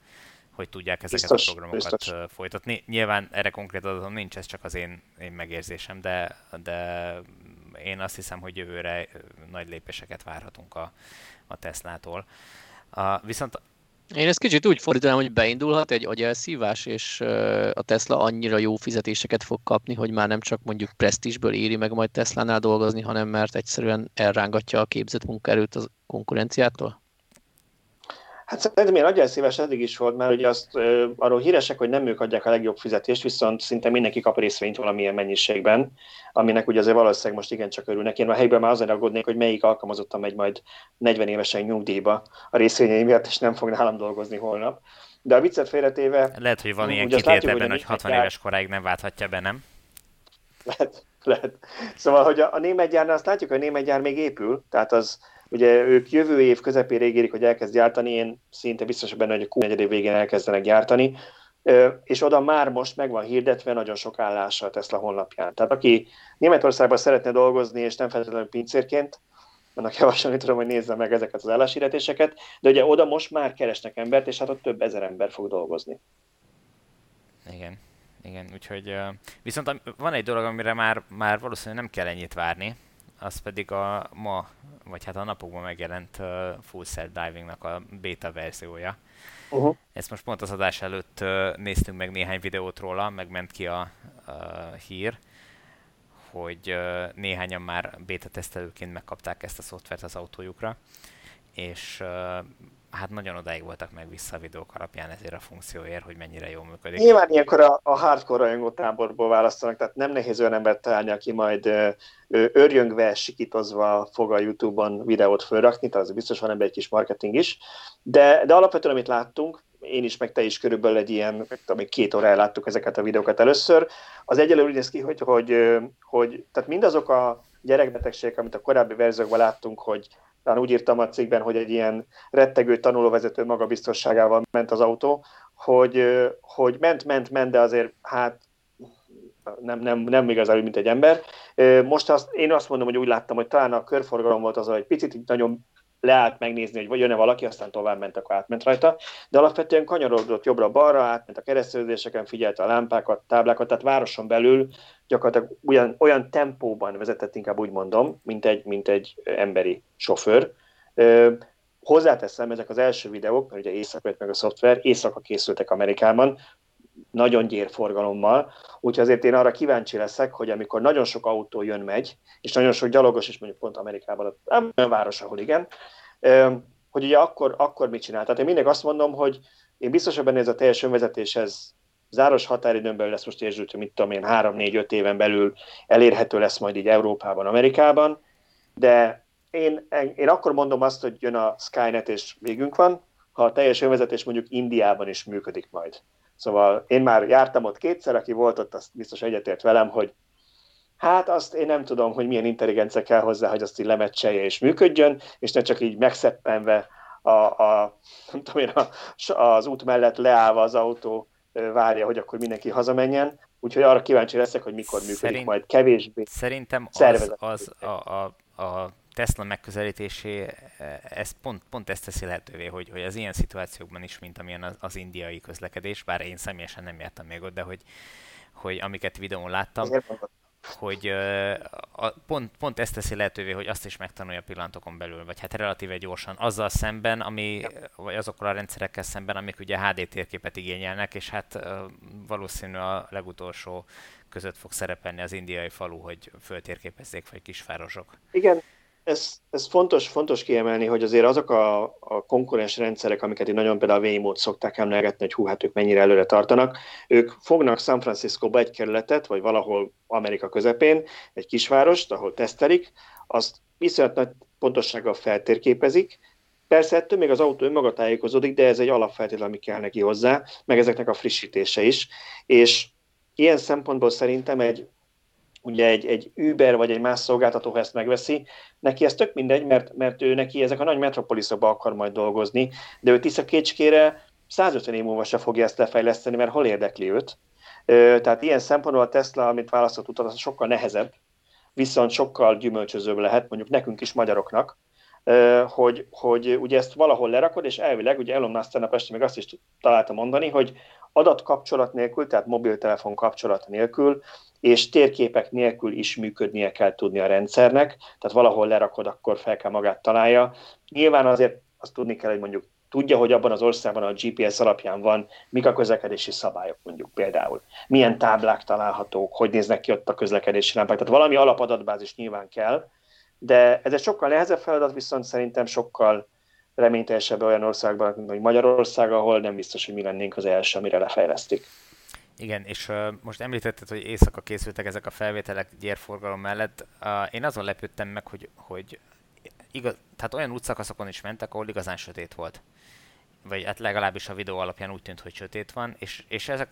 hogy tudják ezeket biztos, a programokat biztos. folytatni. Nyilván erre konkrét adatom nincs, ez csak az én, én megérzésem, de, de én azt hiszem, hogy jövőre nagy lépéseket várhatunk a, a Tesla-tól. A, viszont én ezt kicsit úgy fordítanám, hogy beindulhat egy agyelszívás, és a Tesla annyira jó fizetéseket fog kapni, hogy már nem csak mondjuk presztízsből éri meg majd Tesla-nál dolgozni, hanem mert egyszerűen elrángatja a képzett munkaerőt a konkurenciától? Hát szerintem ilyen nagyon szíves eddig is volt, mert ugye azt arról híresek, hogy nem ők adják a legjobb fizetést, viszont szinte mindenki kap részvényt valamilyen mennyiségben, aminek ugye azért valószínűleg most igencsak örülnek. Én a helyben már azon aggódnék, hogy melyik alkalmazottan megy majd 40 évesen nyugdíjba a részvényei miatt, és nem fog nálam dolgozni holnap. De a viccet félretéve... Lehet, hogy van ilyen kitét ebben, hogy 60 éves koráig nem válthatja be, nem? Lehet, lehet. Szóval, hogy a, a német gyárnál azt látjuk, hogy a német gyár még épül, tehát az Ugye ők jövő év közepére ígérik, hogy elkezd gyártani, én szinte biztos benne, hogy a Q4 végén elkezdenek gyártani, és oda már most meg van hirdetve nagyon sok állása a Tesla honlapján. Tehát aki Németországban szeretne dolgozni, és nem feltétlenül pincérként, annak javasolni tudom, hogy nézze meg ezeket az álláshirdetéseket, de ugye oda most már keresnek embert, és hát ott több ezer ember fog dolgozni. Igen, igen, úgyhogy viszont van egy dolog, amire már, már valószínűleg nem kell ennyit várni, az pedig a ma, vagy hát a napokban megjelent uh, Full Self Divingnak a beta verziója. Uh-huh. Ezt most pont az adás előtt uh, néztünk meg néhány videót róla, megment ki a uh, hír, hogy uh, néhányan már beta tesztelőként megkapták ezt a szoftvert az autójukra, és uh, hát nagyon odáig voltak meg vissza a videók alapján ezért a funkcióért, hogy mennyire jól működik. Nyilván ilyenkor a, a hardcore rajongó táborból választanak, tehát nem nehéz olyan embert találni, aki majd örjöngve, sikítozva fog a YouTube-on videót fölrakni, tehát az biztos van ebben egy kis marketing is, de, de alapvetően amit láttunk, én is, meg te is körülbelül egy ilyen, tudom, két órája láttuk ezeket a videókat először, az egyelőre úgy néz ki, hogy, hogy, hogy tehát mindazok a gyerekbetegségek, amit a korábbi verziókban láttunk, hogy talán úgy írtam a cikkben, hogy egy ilyen rettegő tanulóvezető magabiztosságával ment az autó, hogy, hogy ment, ment, ment, de azért hát nem, nem, nem igazán úgy, mint egy ember. Most azt, én azt mondom, hogy úgy láttam, hogy talán a körforgalom volt az, hogy picit nagyon leállt megnézni, hogy jön-e valaki, aztán tovább ment, akkor átment rajta, de alapvetően kanyarodott jobbra-balra, átment a kereszteződéseken, figyelte a lámpákat, táblákat, tehát városon belül gyakorlatilag olyan, olyan tempóban vezetett, inkább úgy mondom, mint egy, mint egy emberi sofőr. Ö, hozzáteszem, ezek az első videók, mert ugye éjszaka meg a szoftver, éjszaka készültek Amerikában, nagyon gyérforgalommal, úgyhogy azért én arra kíváncsi leszek, hogy amikor nagyon sok autó jön-megy, és nagyon sok gyalogos is mondjuk pont Amerikában, nem olyan város, ahol igen, hogy ugye akkor, akkor mit csinál. Tehát én mindig azt mondom, hogy én biztos, hogy benne ez a teljes önvezetéshez záros határidőn belül lesz most érzült, hogy mit tudom én, 3-4-5 éven belül elérhető lesz majd így Európában, Amerikában, de én, én akkor mondom azt, hogy jön a Skynet és végünk van, ha a teljes önvezetés mondjuk Indiában is működik majd. Szóval én már jártam ott kétszer, aki volt ott, azt biztos egyetért velem, hogy hát azt én nem tudom, hogy milyen intelligencia kell hozzá, hogy azt így lemecselje és működjön, és ne csak így megszeppenve a, a, nem tudom én, a, az út mellett leállva az autó várja, hogy akkor mindenki hazamenjen. Úgyhogy arra kíváncsi leszek, hogy mikor működik Szerint, majd kevésbé Szerintem az, az a, a, a Tesla megközelítésé ez pont, pont ezt teszi lehetővé, hogy, hogy az ilyen szituációkban is, mint amilyen az, az indiai közlekedés, bár én személyesen nem jártam még ott, de hogy, hogy amiket videón láttam, hogy a, pont, pont ezt teszi lehetővé, hogy azt is megtanulja pillanatokon belül, vagy hát relatíve gyorsan, azzal szemben, ami, vagy azokkal a rendszerekkel szemben, amik ugye HD térképet igényelnek, és hát valószínű a legutolsó között fog szerepelni az indiai falu, hogy föltérképezzék, vagy kisvárosok. Igen, ez, ez fontos, fontos kiemelni, hogy azért azok a, a konkurens rendszerek, amiket itt nagyon például a Waymo-t szokták emlegetni, hogy hú, hát ők mennyire előre tartanak, ők fognak San Francisco-ba egy kerületet, vagy valahol Amerika közepén, egy kisvárost, ahol tesztelik, azt viszonylag nagy pontossággal feltérképezik, Persze ettől még az autó önmaga tájékozódik, de ez egy alapfeltétel, ami kell neki hozzá, meg ezeknek a frissítése is. És ilyen szempontból szerintem egy ugye egy, egy Uber vagy egy más szolgáltató, ha ezt megveszi, neki ez tök mindegy, mert, mert ő neki ezek a nagy metropoliszokba akar majd dolgozni, de ő Tisza Kécskére 150 év múlva se fogja ezt lefejleszteni, mert hol érdekli őt. Tehát ilyen szempontból a Tesla, amit választott utat, az sokkal nehezebb, viszont sokkal gyümölcsözőbb lehet, mondjuk nekünk is magyaroknak, hogy, hogy ugye ezt valahol lerakod, és elvileg, ugye Elon Musk tegnap este még azt is találta mondani, hogy adatkapcsolat nélkül, tehát mobiltelefon kapcsolat nélkül, és térképek nélkül is működnie kell tudni a rendszernek, tehát valahol lerakod, akkor fel kell magát találja. Nyilván azért azt tudni kell, hogy mondjuk tudja, hogy abban az országban a GPS alapján van, mik a közlekedési szabályok mondjuk például. Milyen táblák találhatók, hogy néznek ki ott a közlekedési lámpák. Tehát valami alapadatbázis nyilván kell, de ez egy sokkal nehezebb feladat, viszont szerintem sokkal reményteljesebb olyan országban, mint Magyarország, ahol nem biztos, hogy mi lennénk az első, amire lefejlesztik. Igen, és uh, most említetted, hogy éjszaka készültek ezek a felvételek gyérforgalom mellett. Uh, én azon lepődtem meg, hogy, hogy igaz, tehát olyan útszakaszokon is mentek, ahol igazán sötét volt. Vagy hát legalábbis a videó alapján úgy tűnt, hogy sötét van, és, és ezek,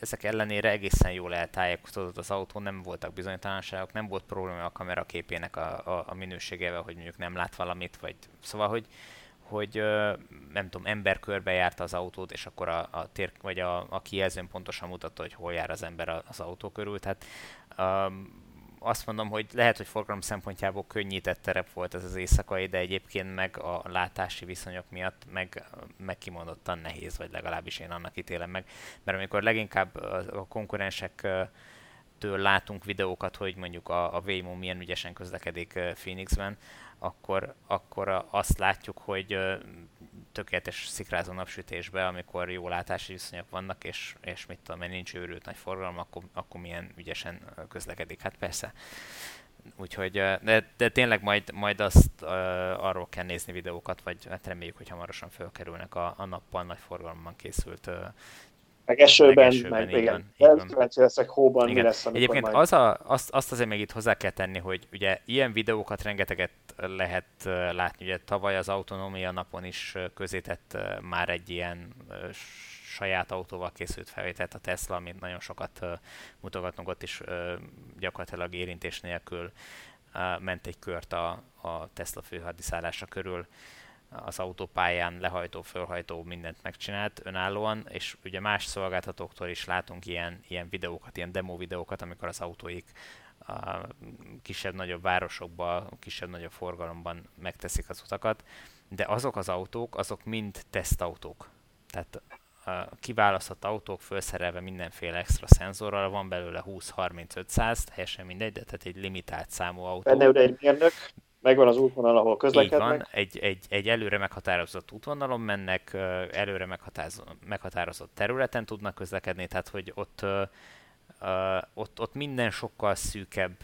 ezek ellenére egészen jól eltájékozódott az autó, nem voltak bizonytalanságok, nem volt probléma a kamera képének a, a, a minőségével, hogy mondjuk nem lát valamit, vagy szóval, hogy, hogy nem tudom, ember körbe járta az autót, és akkor a, a tér, vagy a, a kijelzőn pontosan mutatta, hogy hol jár az ember az autó körül. Tehát um, azt mondom, hogy lehet, hogy forgalom szempontjából könnyített terep volt ez az éjszakai, de egyébként meg a látási viszonyok miatt meg, meg kimondottan nehéz, vagy legalábbis én annak ítélem meg. Mert amikor leginkább a konkurensek látunk videókat, hogy mondjuk a, a Waymo milyen ügyesen közlekedik Phoenixben, akkor, akkor azt látjuk, hogy tökéletes szikrázó napsütésbe, amikor jó látási viszonyok vannak, és, és mit tudom, nincs őrült nagy forgalom, akkor, akkor milyen ügyesen közlekedik. Hát persze. Úgyhogy, de, de tényleg majd, majd azt uh, arról kell nézni videókat, vagy hát reméljük, hogy hamarosan felkerülnek a, a nappal nagy forgalomban készült uh, meg esőben, meg, esőben, meg igen. igen. Kíváncsi leszek hóban, igen. mi lesz, Egyébként majd... az a, azt, azt azért még itt hozzá kell tenni, hogy ugye ilyen videókat rengeteget lehet látni. Ugye tavaly az autonómia napon is közétett már egy ilyen saját autóval készült felvételt a Tesla, amit nagyon sokat mutogatnunk ott is gyakorlatilag érintés nélkül ment egy kört a, a Tesla főhadiszállása körül az autópályán lehajtó, fölhajtó mindent megcsinált önállóan, és ugye más szolgáltatóktól is látunk ilyen, ilyen videókat, ilyen demo videókat, amikor az autóik a kisebb-nagyobb városokban, kisebb-nagyobb forgalomban megteszik az utakat, de azok az autók, azok mind tesztautók. Tehát a kiválasztott autók felszerelve mindenféle extra szenzorral, van belőle 20-30-500, teljesen mindegy, de tehát egy limitált számú autó. Benne egy mérnök, megvan az útvonal, ahol közlekednek. Így van, egy, egy, egy előre meghatározott útvonalon mennek, előre meghatározott területen tudnak közlekedni, tehát hogy ott, ott, ott minden sokkal szűkebb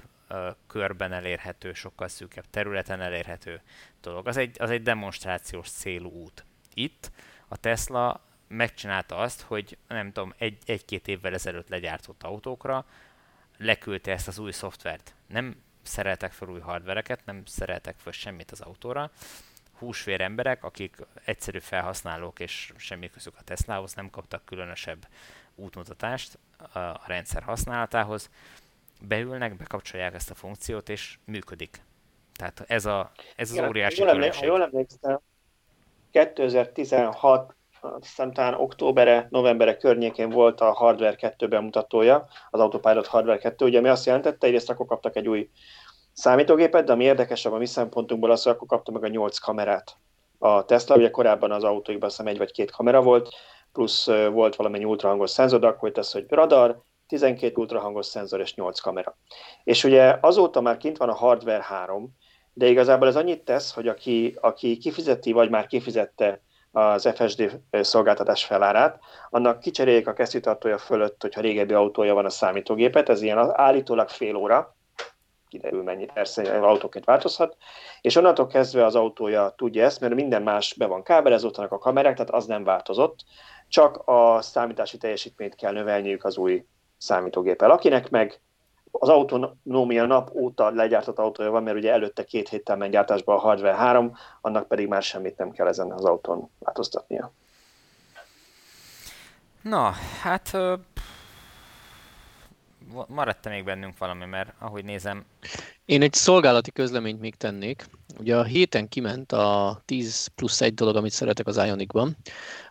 körben elérhető, sokkal szűkebb területen elérhető dolog. Az egy, az egy demonstrációs célú út. Itt a Tesla megcsinálta azt, hogy nem tudom, egy, egy-két évvel ezelőtt legyártott autókra leküldte ezt az új szoftvert. Nem szereltek fel új hardvereket, nem szereltek fel semmit az autóra. Húsvér emberek, akik egyszerű felhasználók és semmi közük a Teslahoz, nem kaptak különösebb útmutatást a rendszer használatához, beülnek, bekapcsolják ezt a funkciót, és működik. Tehát ez, a, ez az Igen, óriási jól Ha jól emlékszem, 2016 hiszem talán októbere, novembere környékén volt a Hardware 2 bemutatója, az Autopilot Hardware 2, ugye ami azt jelentette, egyrészt akkor kaptak egy új számítógépet, de ami érdekesebb a mi szempontunkból az, hogy akkor kapta meg a 8 kamerát. A Tesla, ugye korábban az autóikban azt egy vagy két kamera volt, plusz volt valamennyi ultrahangos szenzor, de akkor az, hogy radar, 12 ultrahangos szenzor és 8 kamera. És ugye azóta már kint van a Hardware 3, de igazából ez annyit tesz, hogy aki, aki kifizeti, vagy már kifizette az FSD szolgáltatás felárát, annak kicseréljék a kesztyűtartója fölött, hogyha régebbi autója van a számítógépet, ez ilyen állítólag fél óra, kiderül mennyi, persze autóként változhat, és onnantól kezdve az autója tudja ezt, mert minden más be van kábelezottak a kamerák, tehát az nem változott, csak a számítási teljesítményt kell növelniük az új számítógéppel. Akinek meg az autonómia nap óta legyártott autója van, mert ugye előtte két héttel ment gyártásba a Hardware 3, annak pedig már semmit nem kell ezen az autón változtatnia. Na, hát maradt még bennünk valami, mert ahogy nézem... Én egy szolgálati közleményt még tennék. Ugye a héten kiment a 10 plusz egy dolog, amit szeretek az Ionicban,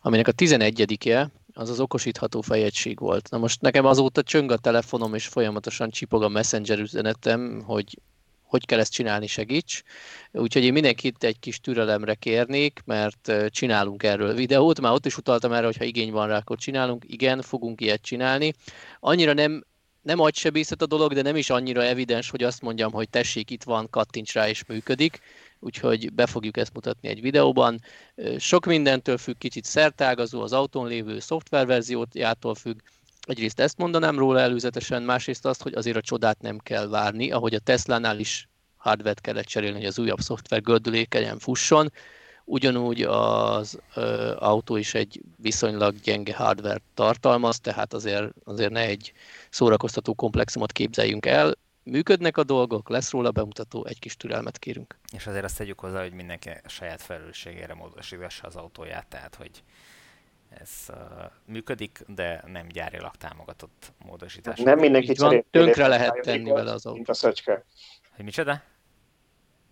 aminek a 11-je az az okosítható fejegység volt. Na most nekem azóta csöng a telefonom, és folyamatosan csipog a Messenger üzenetem, hogy hogy kell ezt csinálni, segíts. Úgyhogy én mindenkit egy kis türelemre kérnék, mert csinálunk erről videót, már ott is utaltam erre, hogy ha igény van rá, akkor csinálunk. Igen, fogunk ilyet csinálni. Annyira nem nem agysebészet a dolog, de nem is annyira evidens, hogy azt mondjam, hogy tessék, itt van, kattints rá és működik, úgyhogy be fogjuk ezt mutatni egy videóban. Sok mindentől függ, kicsit szertágazó, az autón lévő szoftververziójától függ, Egyrészt ezt mondanám róla előzetesen, másrészt azt, hogy azért a csodát nem kell várni, ahogy a Tesla-nál is hardware kellett cserélni, hogy az újabb szoftver gördülékenyen fusson. Ugyanúgy az ö, autó is egy viszonylag gyenge hardware tartalmaz, tehát azért, azért ne egy szórakoztató komplexumot képzeljünk el. Működnek a dolgok, lesz róla bemutató, egy kis türelmet kérünk. És azért azt tegyük hozzá, hogy mindenki a saját felelősségére módosítassa az autóját, tehát hogy ez uh, működik, de nem gyárilag támogatott módosítás. Nem mindenki van, tönkre lehet tenni vele az autót. Mint a szöcske. Hogy micsoda?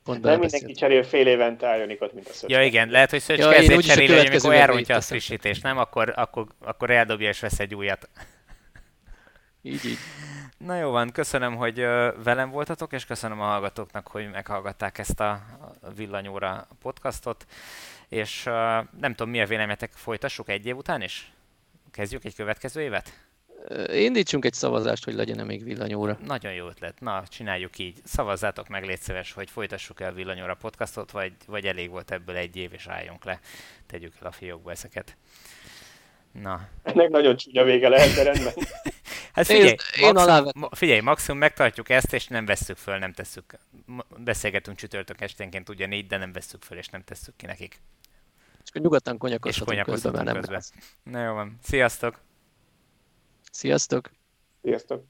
Pont nem mindenki cserél fél évente Ionicot, mint a szöcske. Ja igen, lehet, hogy szöcske ja, ezért cserél, hogy amikor elrontja a frissítést, nem? Akkor, akkor, akkor eldobja és vesz egy újat. Így, így. Na jó van, köszönöm, hogy velem voltatok, és köszönöm a hallgatóknak, hogy meghallgatták ezt a Villanyóra podcastot, és nem tudom, mi a véleményetek, folytassuk egy év után is? Kezdjük egy következő évet? Indítsunk egy szavazást, hogy legyen-e még villanyóra. Nagyon jó ötlet. Na, csináljuk így. Szavazzátok meg, légy szíves, hogy folytassuk el villanyóra podcastot, vagy, vagy elég volt ebből egy év, és álljunk le. Tegyük el a fiókba ezeket. Na. Ennek nagyon csúnya vége lehet, de rendben. hát figyelj, én, maximum, én figyelj, maximum megtartjuk ezt, és nem vesszük föl, nem tesszük. Beszélgetünk csütörtök esténként ugyanígy, de nem vesszük föl, és nem tesszük ki nekik. És nyugodtan konyakozhatunk közben, közben. Na jó van. Sziasztok! Sziasztok! Sziasztok!